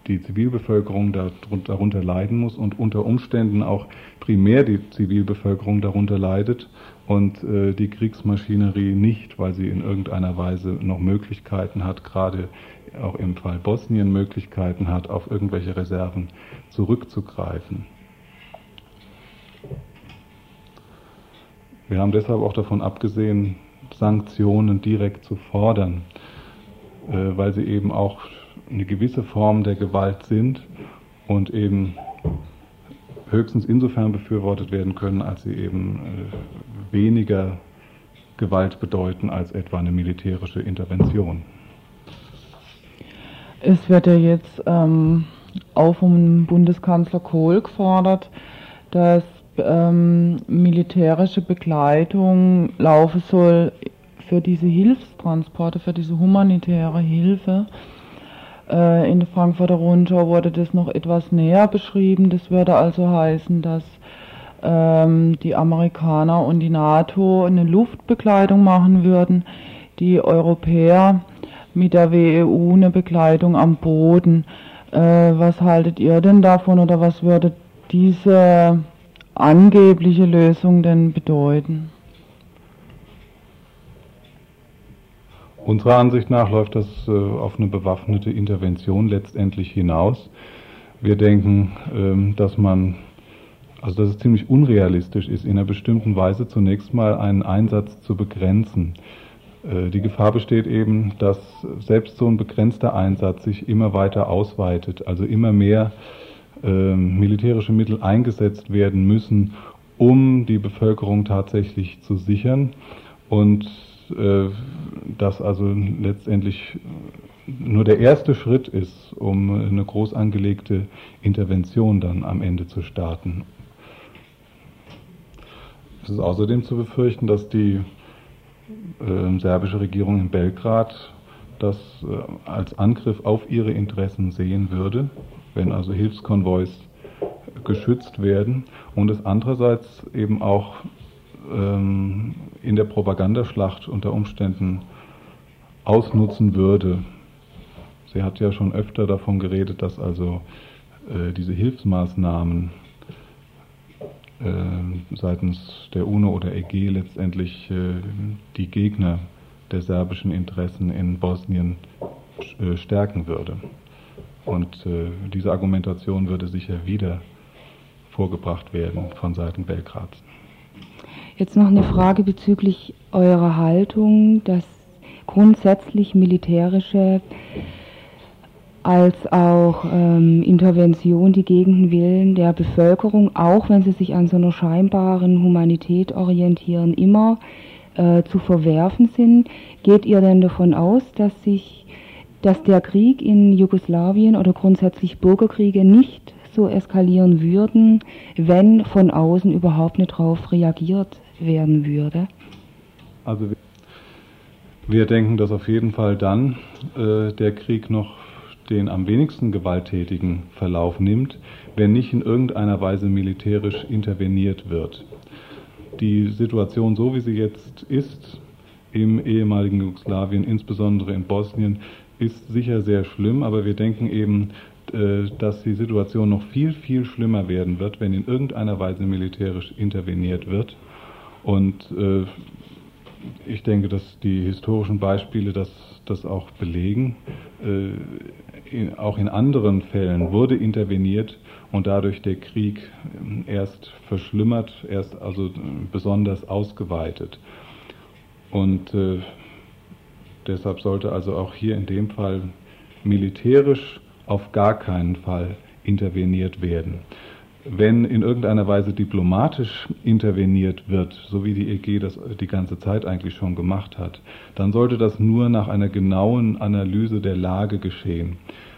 die Zivilbevölkerung darunter leiden muss und unter Umständen auch primär die Zivilbevölkerung darunter leidet und äh, die Kriegsmaschinerie nicht, weil sie in irgendeiner Weise noch Möglichkeiten hat, gerade auch im Fall Bosnien Möglichkeiten hat, auf irgendwelche Reserven zurückzugreifen. Wir haben deshalb auch davon abgesehen, Sanktionen direkt zu fordern, äh, weil sie eben auch eine gewisse Form der Gewalt sind und eben höchstens insofern befürwortet werden können, als sie eben äh, weniger Gewalt bedeuten als etwa eine militärische Intervention. Es wird ja jetzt ähm, auch vom Bundeskanzler Kohl gefordert, dass ähm, militärische Begleitung laufen soll für diese Hilfstransporte, für diese humanitäre Hilfe. Äh, in der Frankfurter Rundschau wurde das noch etwas näher beschrieben. Das würde also heißen, dass ähm, die Amerikaner und die NATO eine Luftbekleidung machen würden, die Europäer mit der WEU eine Bekleidung am Boden. Äh, was haltet ihr denn davon oder was würde diese angebliche Lösung denn bedeuten? Unserer Ansicht nach läuft das äh, auf eine bewaffnete Intervention letztendlich hinaus. Wir denken, ähm, dass man, also dass es ziemlich unrealistisch ist, in einer bestimmten Weise zunächst mal einen Einsatz zu begrenzen. Äh, die Gefahr besteht eben, dass selbst so ein begrenzter Einsatz sich immer weiter ausweitet, also immer mehr äh, militärische Mittel eingesetzt werden müssen, um die Bevölkerung tatsächlich zu sichern und äh, das also letztendlich nur der erste Schritt ist, um eine groß angelegte Intervention dann am Ende zu starten. Es ist außerdem zu befürchten, dass die äh, serbische Regierung in Belgrad das äh, als Angriff auf ihre Interessen sehen würde, wenn also Hilfskonvois geschützt werden und es andererseits eben auch ähm, in der Propagandaschlacht unter Umständen ausnutzen würde. Sie hat ja schon öfter davon geredet, dass also äh, diese Hilfsmaßnahmen äh, seitens der UNO oder EG letztendlich äh, die Gegner der serbischen Interessen in Bosnien äh, stärken würde. Und äh, diese Argumentation würde sicher wieder vorgebracht werden von Seiten Belgrads. Jetzt noch eine Frage bezüglich eurer Haltung, dass grundsätzlich militärische als auch ähm, Intervention die gegen den Willen der Bevölkerung, auch wenn sie sich an so einer scheinbaren Humanität orientieren, immer äh, zu verwerfen sind. Geht ihr denn davon aus, dass sich, dass der Krieg in Jugoslawien oder grundsätzlich Bürgerkriege nicht so eskalieren würden, wenn von außen überhaupt nicht darauf reagiert werden würde? Also wir denken, dass auf jeden Fall dann äh, der Krieg noch den am wenigsten gewalttätigen Verlauf nimmt, wenn nicht in irgendeiner Weise militärisch interveniert wird. Die Situation, so wie sie jetzt ist, im ehemaligen Jugoslawien, insbesondere in Bosnien, ist sicher sehr schlimm, aber wir denken eben, äh, dass die Situation noch viel, viel schlimmer werden wird, wenn in irgendeiner Weise militärisch interveniert wird. Und äh, ich denke, dass die historischen Beispiele das, das auch belegen. Äh, auch in anderen Fällen wurde interveniert und dadurch der Krieg erst verschlimmert, erst also besonders ausgeweitet. Und äh, deshalb sollte also auch hier in dem Fall militärisch auf gar keinen Fall interveniert werden wenn in irgendeiner Weise diplomatisch interveniert wird, so wie die EG das die ganze Zeit eigentlich schon gemacht hat, dann sollte das nur nach einer genauen Analyse der Lage geschehen.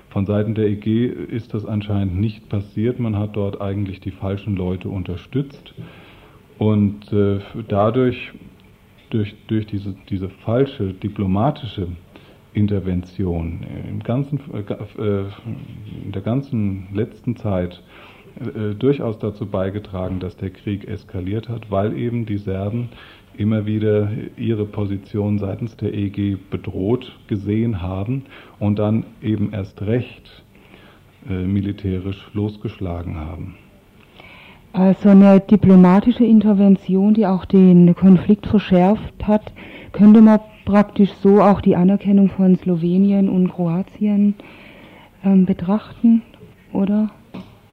Von Seiten der EG ist das anscheinend nicht passiert. Man hat dort eigentlich die falschen Leute unterstützt. Und äh, dadurch, durch, durch diese, diese falsche diplomatische Intervention im ganzen, äh, äh in der ganzen letzten Zeit äh, durchaus dazu beigetragen, dass der Krieg eskaliert hat, weil eben die Serben immer wieder ihre Position seitens der EG bedroht gesehen haben und dann eben erst recht äh, militärisch losgeschlagen haben. Also eine diplomatische Intervention, die auch den Konflikt verschärft hat, könnte man praktisch so auch die Anerkennung von Slowenien und Kroatien ähm, betrachten, oder?